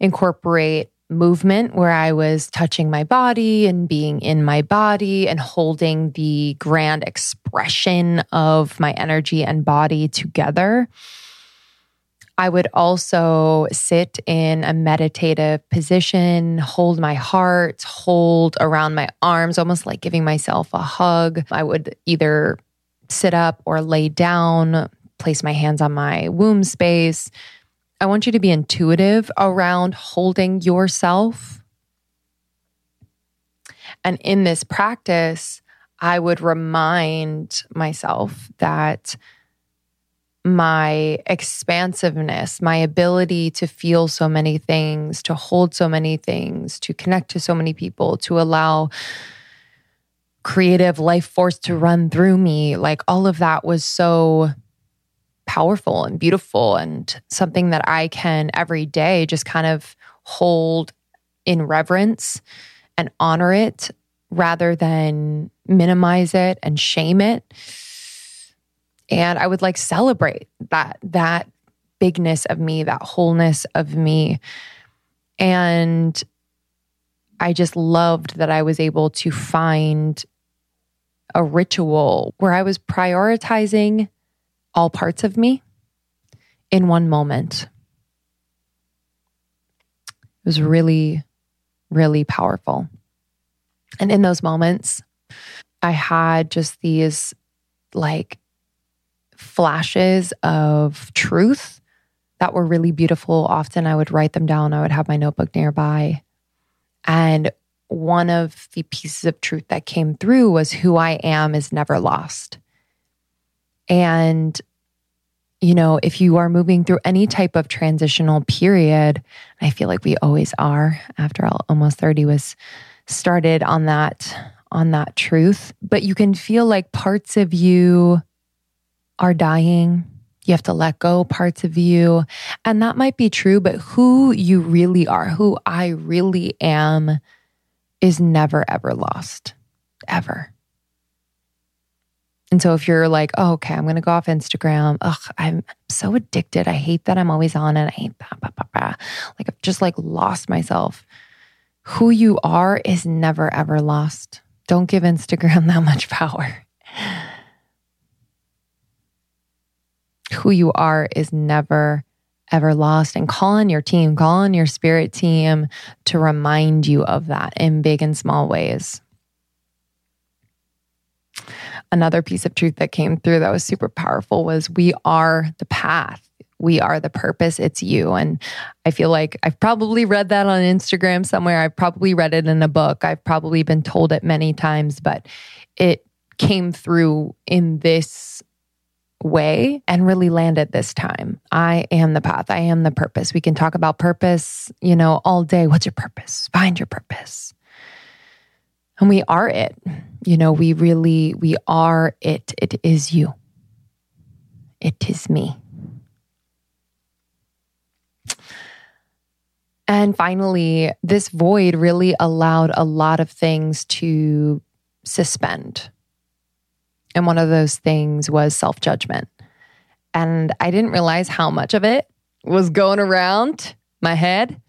incorporate movement where I was touching my body and being in my body and holding the grand expression of my energy and body together. I would also sit in a meditative position, hold my heart, hold around my arms, almost like giving myself a hug. I would either sit up or lay down, place my hands on my womb space, I want you to be intuitive around holding yourself. And in this practice, I would remind myself that my expansiveness, my ability to feel so many things, to hold so many things, to connect to so many people, to allow creative life force to run through me, like all of that was so powerful and beautiful and something that I can every day just kind of hold in reverence and honor it rather than minimize it and shame it. And I would like celebrate that that bigness of me, that wholeness of me. And I just loved that I was able to find a ritual where I was prioritizing all parts of me in one moment. It was really, really powerful. And in those moments, I had just these like flashes of truth that were really beautiful. Often I would write them down, I would have my notebook nearby. And one of the pieces of truth that came through was who I am is never lost. And, you know, if you are moving through any type of transitional period, I feel like we always are, after all, almost 30 was started on that on that truth. But you can feel like parts of you are dying. You have to let go parts of you. And that might be true but who you really are who i really am is never ever lost. Ever and so if you're like, oh, okay, I'm going to go off Instagram. Ugh, I'm so addicted. I hate that I'm always on it. I hate that. Like I've just like lost myself. Who you are is never ever lost. Don't give Instagram that much power. Who you are is never ever lost. And call on your team, call on your spirit team to remind you of that in big and small ways another piece of truth that came through that was super powerful was we are the path. We are the purpose. It's you. And I feel like I've probably read that on Instagram somewhere. I've probably read it in a book. I've probably been told it many times, but it came through in this way and really landed this time. I am the path. I am the purpose. We can talk about purpose, you know, all day. What's your purpose? Find your purpose. And we are it. You know, we really, we are it. It is you. It is me. And finally, this void really allowed a lot of things to suspend. And one of those things was self judgment. And I didn't realize how much of it was going around my head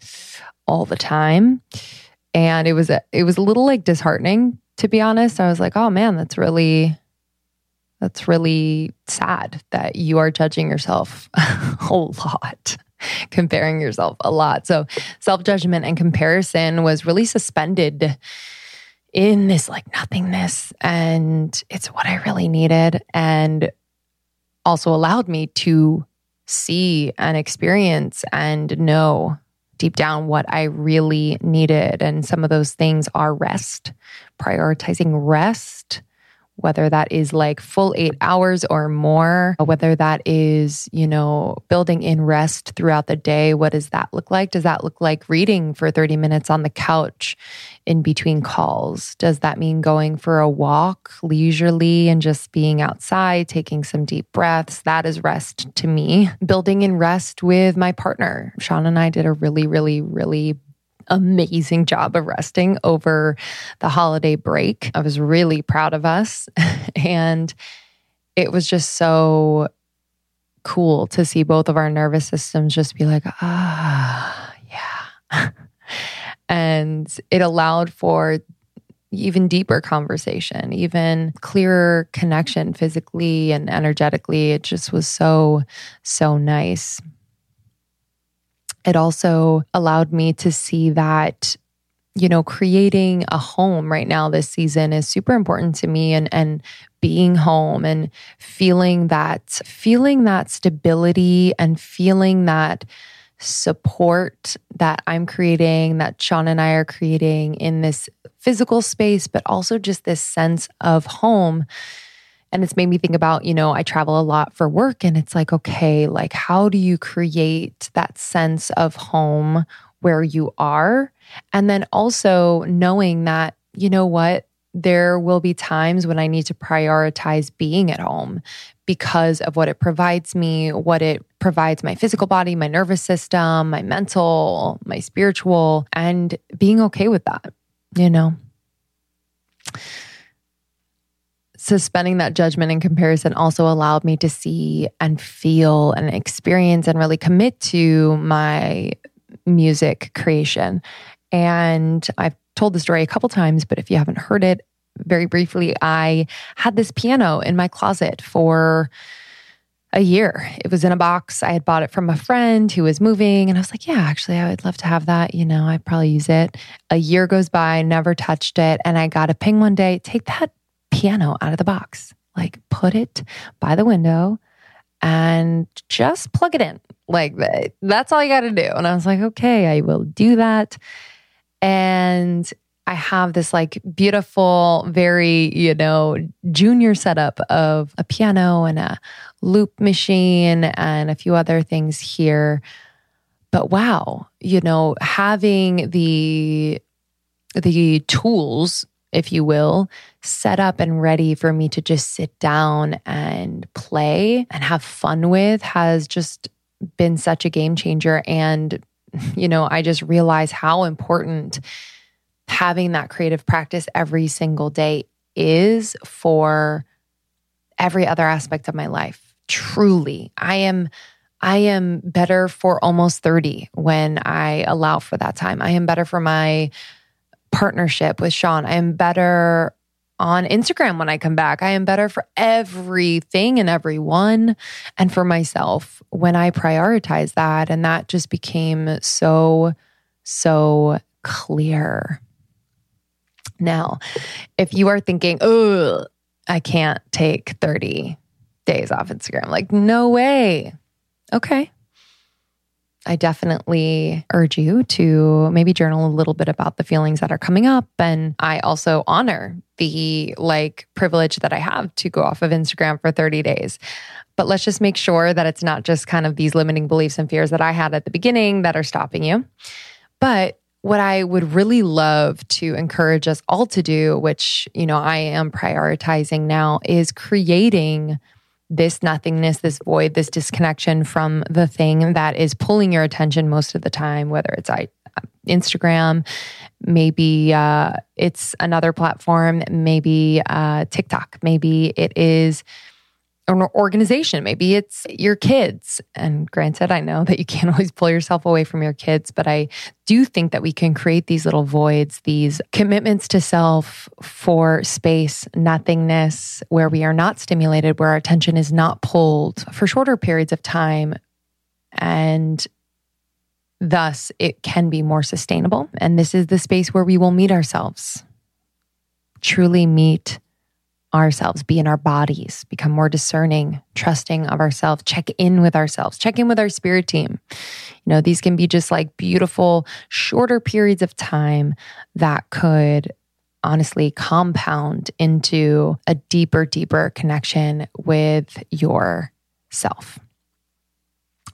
all the time. And it was a, it was a little like disheartening to be honest. I was like, "Oh man, that's really that's really sad that you are judging yourself a lot." comparing yourself a lot. So, self judgment and comparison was really suspended in this like nothingness. And it's what I really needed. And also allowed me to see and experience and know deep down what I really needed. And some of those things are rest, prioritizing rest whether that is like full eight hours or more, whether that is, you know, building in rest throughout the day. What does that look like? Does that look like reading for 30 minutes on the couch in between calls? Does that mean going for a walk leisurely and just being outside, taking some deep breaths? That is rest to me. Building in rest with my partner. Sean and I did a really, really, really amazing job of resting over the holiday break. I was really proud of us. and it was just so cool to see both of our nervous systems just be like, ah, yeah. and it allowed for even deeper conversation, even clearer connection physically and energetically. It just was so, so nice it also allowed me to see that you know creating a home right now this season is super important to me and and being home and feeling that feeling that stability and feeling that support that I'm creating that Sean and I are creating in this physical space but also just this sense of home and it's made me think about, you know, I travel a lot for work and it's like, okay, like how do you create that sense of home where you are? And then also knowing that, you know what, there will be times when I need to prioritize being at home because of what it provides me, what it provides my physical body, my nervous system, my mental, my spiritual, and being okay with that, you know? suspending that judgment and comparison also allowed me to see and feel and experience and really commit to my music creation. And I've told the story a couple times, but if you haven't heard it, very briefly, I had this piano in my closet for a year. It was in a box. I had bought it from a friend who was moving, and I was like, yeah, actually, I would love to have that. You know, I'd probably use it. A year goes by, never touched it. And I got a ping one day take that piano out of the box. Like put it by the window and just plug it in. Like that's all you got to do. And I was like, okay, I will do that. And I have this like beautiful, very, you know, junior setup of a piano and a loop machine and a few other things here. But wow, you know, having the the tools if you will, set up and ready for me to just sit down and play and have fun with has just been such a game changer. And, you know, I just realize how important having that creative practice every single day is for every other aspect of my life. Truly, I am. I am better for almost 30 when I allow for that time. I am better for my partnership with Sean. I am better on Instagram when I come back. I am better for everything and everyone and for myself when I prioritize that. And that just became so, so clear. Now, if you are thinking, oh, I can't take 30 days off Instagram, like, no way. Okay. I definitely urge you to maybe journal a little bit about the feelings that are coming up. And I also honor the like privilege that I have to go off of Instagram for 30 days. But let's just make sure that it's not just kind of these limiting beliefs and fears that I had at the beginning that are stopping you. But what I would really love to encourage us all to do, which, you know, I am prioritizing now, is creating this nothingness, this void, this disconnection from the thing that is pulling your attention most of the time, whether it's Instagram, maybe uh, it's another platform, maybe uh, TikTok, maybe it is an organization. Maybe it's your kids. And granted, I know that you can't always pull yourself away from your kids, but I do think that we can create these little voids, these commitments to self for space, nothingness, where we are not stimulated, where our attention is not pulled for shorter periods of time. And thus, it can be more sustainable. And this is the space where we will meet ourselves, truly meet ourselves, be in our bodies, become more discerning, trusting of ourselves, check in with ourselves, check in with our spirit team. You know, these can be just like beautiful, shorter periods of time that could honestly compound into a deeper, deeper connection with yourself.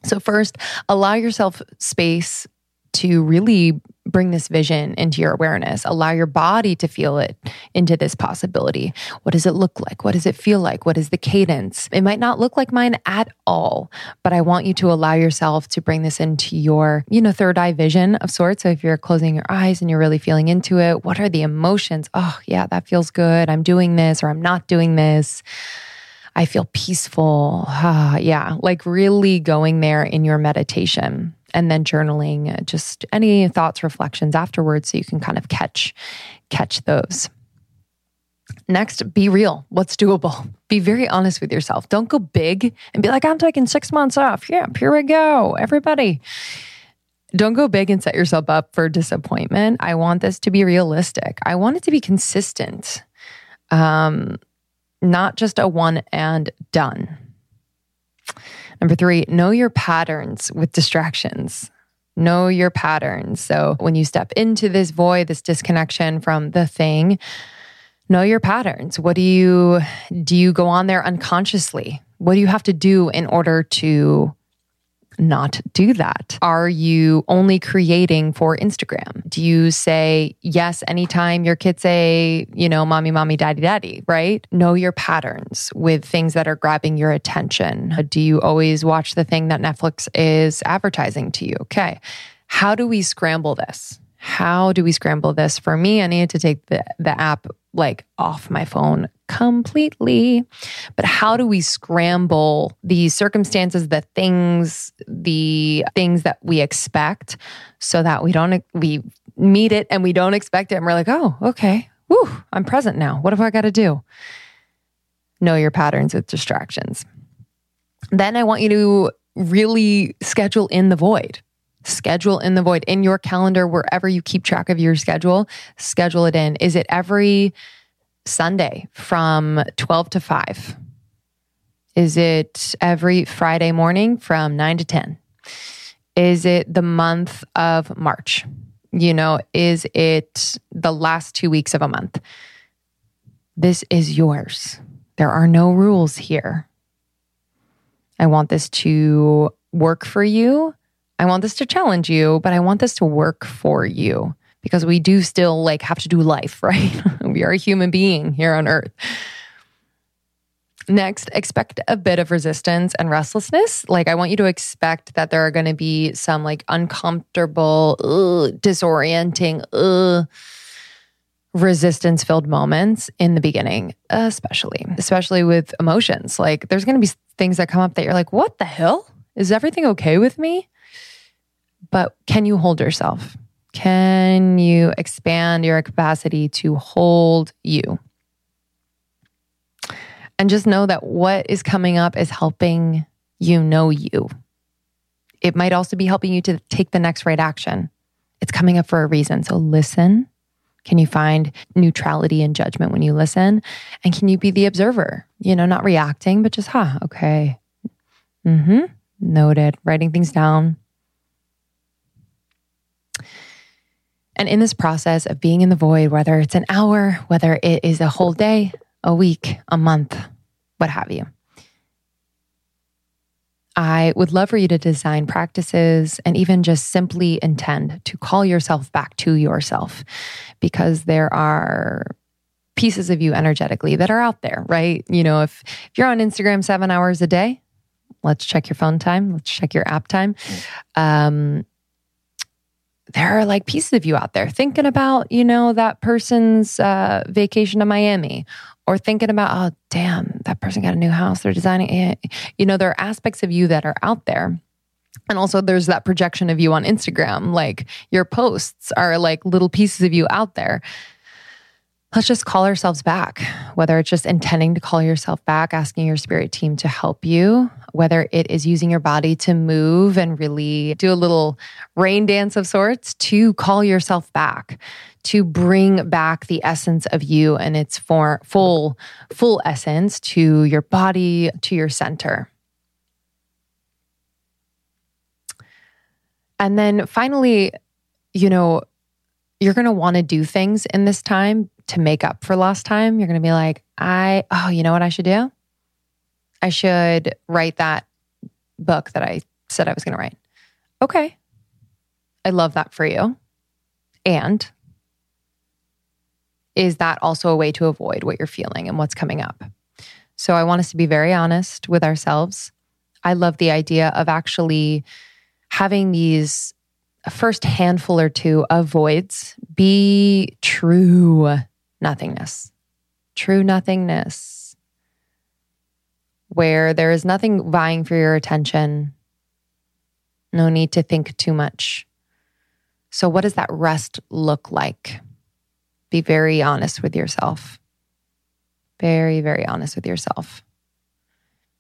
So, first, allow yourself space to really bring this vision into your awareness. Allow your body to feel it into this possibility. What does it look like? What does it feel like? What is the cadence? It might not look like mine at all, but I want you to allow yourself to bring this into your, you know, third eye vision of sorts. So if you're closing your eyes and you're really feeling into it, what are the emotions? Oh, yeah, that feels good. I'm doing this or I'm not doing this. I feel peaceful. Ah, yeah, like really going there in your meditation and then journaling just any thoughts reflections afterwards so you can kind of catch catch those. Next be real. What's doable? Be very honest with yourself. Don't go big and be like i'm taking six months off. Yeah here we go everybody. Don't go big and set yourself up for disappointment. I want this to be realistic. I want it to be consistent. Um not just a one and done Number three, know your patterns with distractions. Know your patterns. So when you step into this void, this disconnection from the thing, know your patterns. What do you do you go on there unconsciously? What do you have to do in order to not do that? Are you only creating for Instagram? Do you say yes anytime your kids say, you know, mommy, mommy, daddy, daddy, right? Know your patterns with things that are grabbing your attention. Do you always watch the thing that Netflix is advertising to you? Okay. How do we scramble this? How do we scramble this? For me, I needed to take the, the app like off my phone completely. But how do we scramble the circumstances, the things, the things that we expect so that we don't, we meet it and we don't expect it and we're like, oh, okay, whew, I'm present now. What have I got to do? Know your patterns with distractions. Then I want you to really schedule in the void schedule in the void in your calendar, wherever you keep track of your schedule, schedule it in. Is it every Sunday from 12 to 5? Is it every Friday morning from 9 to 10? Is it the month of March? You know, is it the last two weeks of a month? This is yours. There are no rules here. I want this to work for you. I want this to challenge you, but I want this to work for you because we do still like have to do life, right? we are a human being here on earth. Next, expect a bit of resistance and restlessness. Like, I want you to expect that there are going to be some like uncomfortable, ugh, disorienting, ugh, resistance filled moments in the beginning, especially, especially with emotions. Like, there's going to be things that come up that you're like, what the hell? Is everything okay with me? But can you hold yourself? Can you expand your capacity to hold you? And just know that what is coming up is helping you know you. It might also be helping you to take the next right action. It's coming up for a reason. So listen. Can you find neutrality and judgment when you listen? And can you be the observer? You know, not reacting, but just, huh, okay. Mm hmm. Noted. Writing things down, And in this process of being in the void, whether it's an hour, whether it is a whole day, a week, a month, what have you, I would love for you to design practices and even just simply intend to call yourself back to yourself because there are pieces of you energetically that are out there, right? You know, if, if you're on Instagram seven hours a day, let's check your phone time, let's check your app time. Um, there are like pieces of you out there thinking about, you know, that person's uh, vacation to Miami or thinking about, oh, damn, that person got a new house, they're designing it. You know, there are aspects of you that are out there. And also, there's that projection of you on Instagram. Like your posts are like little pieces of you out there let's just call ourselves back, whether it's just intending to call yourself back, asking your spirit team to help you, whether it is using your body to move and really do a little rain dance of sorts to call yourself back, to bring back the essence of you and its full, full essence to your body, to your center. And then finally, you know, you're going to want to do things in this time to make up for lost time. You're going to be like, I, oh, you know what I should do? I should write that book that I said I was going to write. Okay. I love that for you. And is that also a way to avoid what you're feeling and what's coming up? So I want us to be very honest with ourselves. I love the idea of actually having these first handful or two of voids be true nothingness, true nothingness, where there is nothing vying for your attention, no need to think too much. So, what does that rest look like? Be very honest with yourself. Very, very honest with yourself.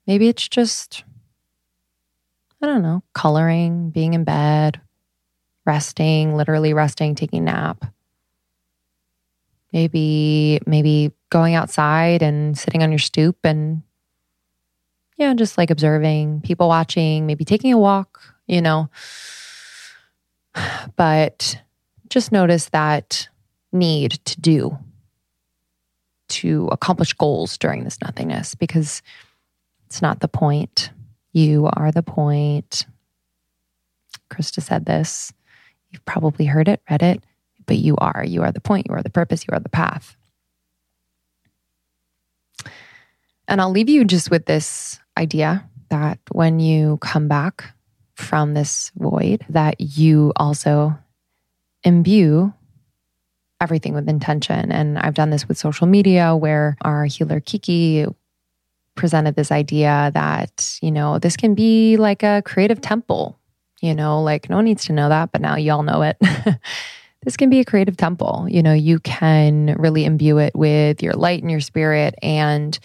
Maybe it's just, I don't know, coloring, being in bed, resting, literally resting, taking a nap. Maybe maybe going outside and sitting on your stoop and yeah, just like observing, people watching, maybe taking a walk, you know. But just notice that need to do to accomplish goals during this nothingness because it's not the point. You are the point. Krista said this. You've probably heard it, read it, but you are. You are the point. You are the purpose. You are the path. And I'll leave you just with this idea that when you come back from this void, that you also imbue everything with intention. And I've done this with social media where our healer Kiki presented this idea that, you know, this can be like a creative temple you know, like no one needs to know that, but now y'all know it. this can be a creative temple. You know, you can really imbue it with your light and your spirit and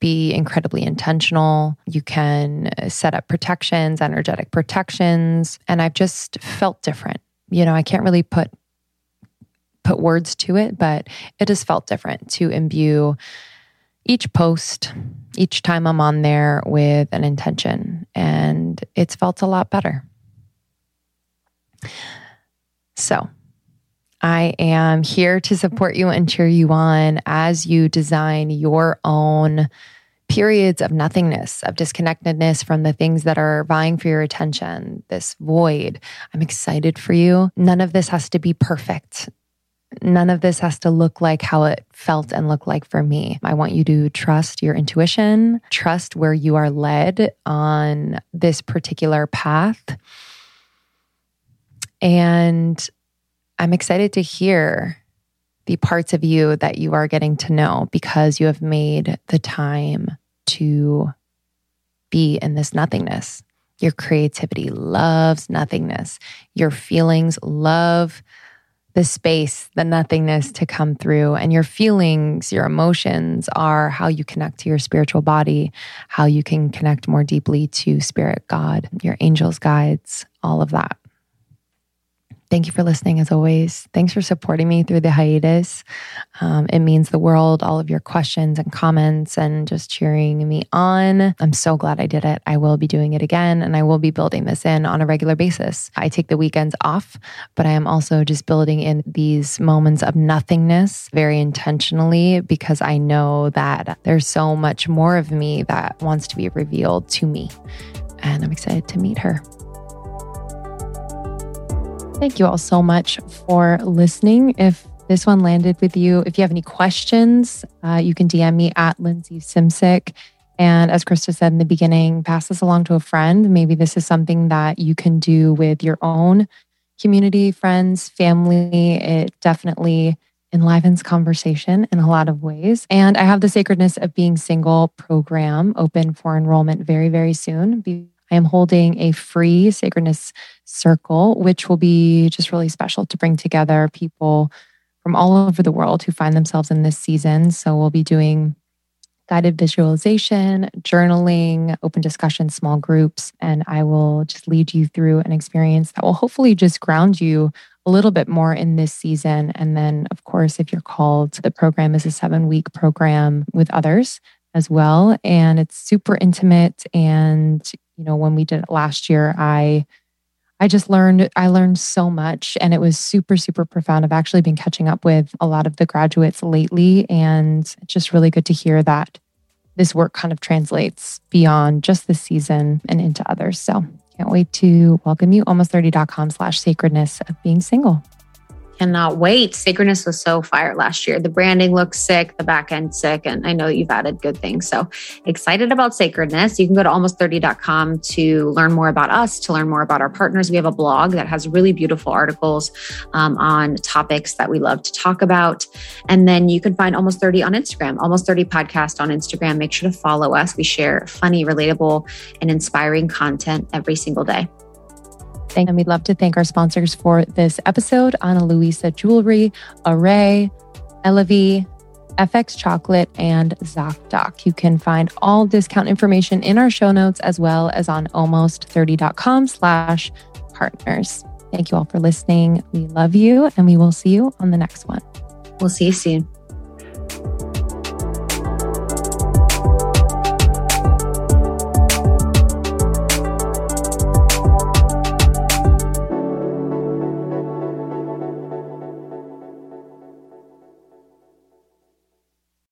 be incredibly intentional. You can uh, set up protections, energetic protections, and I've just felt different. You know, I can't really put put words to it, but it has felt different to imbue each post, each time I'm on there with an intention, and it's felt a lot better. So, I am here to support you and cheer you on as you design your own periods of nothingness, of disconnectedness from the things that are vying for your attention, this void. I'm excited for you. None of this has to be perfect. None of this has to look like how it felt and looked like for me. I want you to trust your intuition, trust where you are led on this particular path and I'm excited to hear the parts of you that you are getting to know because you have made the time to be in this nothingness. Your creativity loves nothingness. Your feelings love the space, the nothingness to come through. And your feelings, your emotions are how you connect to your spiritual body, how you can connect more deeply to spirit, God, your angels, guides, all of that. Thank you for listening as always. Thanks for supporting me through the hiatus. Um, it means the world, all of your questions and comments and just cheering me on. I'm so glad I did it. I will be doing it again and I will be building this in on a regular basis. I take the weekends off, but I am also just building in these moments of nothingness very intentionally because I know that there's so much more of me that wants to be revealed to me. And I'm excited to meet her. Thank you all so much for listening. If this one landed with you, if you have any questions, uh, you can DM me at Lindsey Simcik. And as Krista said in the beginning, pass this along to a friend. Maybe this is something that you can do with your own community, friends, family. It definitely enlivens conversation in a lot of ways. And I have the Sacredness of Being Single program open for enrollment very, very soon. I am holding a free Sacredness Circle, which will be just really special to bring together people from all over the world who find themselves in this season. So we'll be doing guided visualization, journaling, open discussion, small groups, and I will just lead you through an experience that will hopefully just ground you a little bit more in this season. And then, of course, if you're called, the program is a seven week program with others as well. And it's super intimate. And, you know, when we did it last year, I I just learned I learned so much and it was super super profound. I've actually been catching up with a lot of the graduates lately and it's just really good to hear that this work kind of translates beyond just the season and into others. So can't wait to welcome you almost30.com slash sacredness of being single. Cannot wait. Sacredness was so fire last year. The branding looks sick, the back end sick, and I know you've added good things. So excited about Sacredness. You can go to almost30.com to learn more about us, to learn more about our partners. We have a blog that has really beautiful articles um, on topics that we love to talk about. And then you can find Almost 30 on Instagram, Almost 30 podcast on Instagram. Make sure to follow us. We share funny, relatable, and inspiring content every single day. And we'd love to thank our sponsors for this episode Ana Luisa Jewelry, Arrae, Elavi, FX Chocolate, and ZocDoc. You can find all discount information in our show notes as well as on almost30.com slash partners. Thank you all for listening. We love you and we will see you on the next one. We'll see you soon.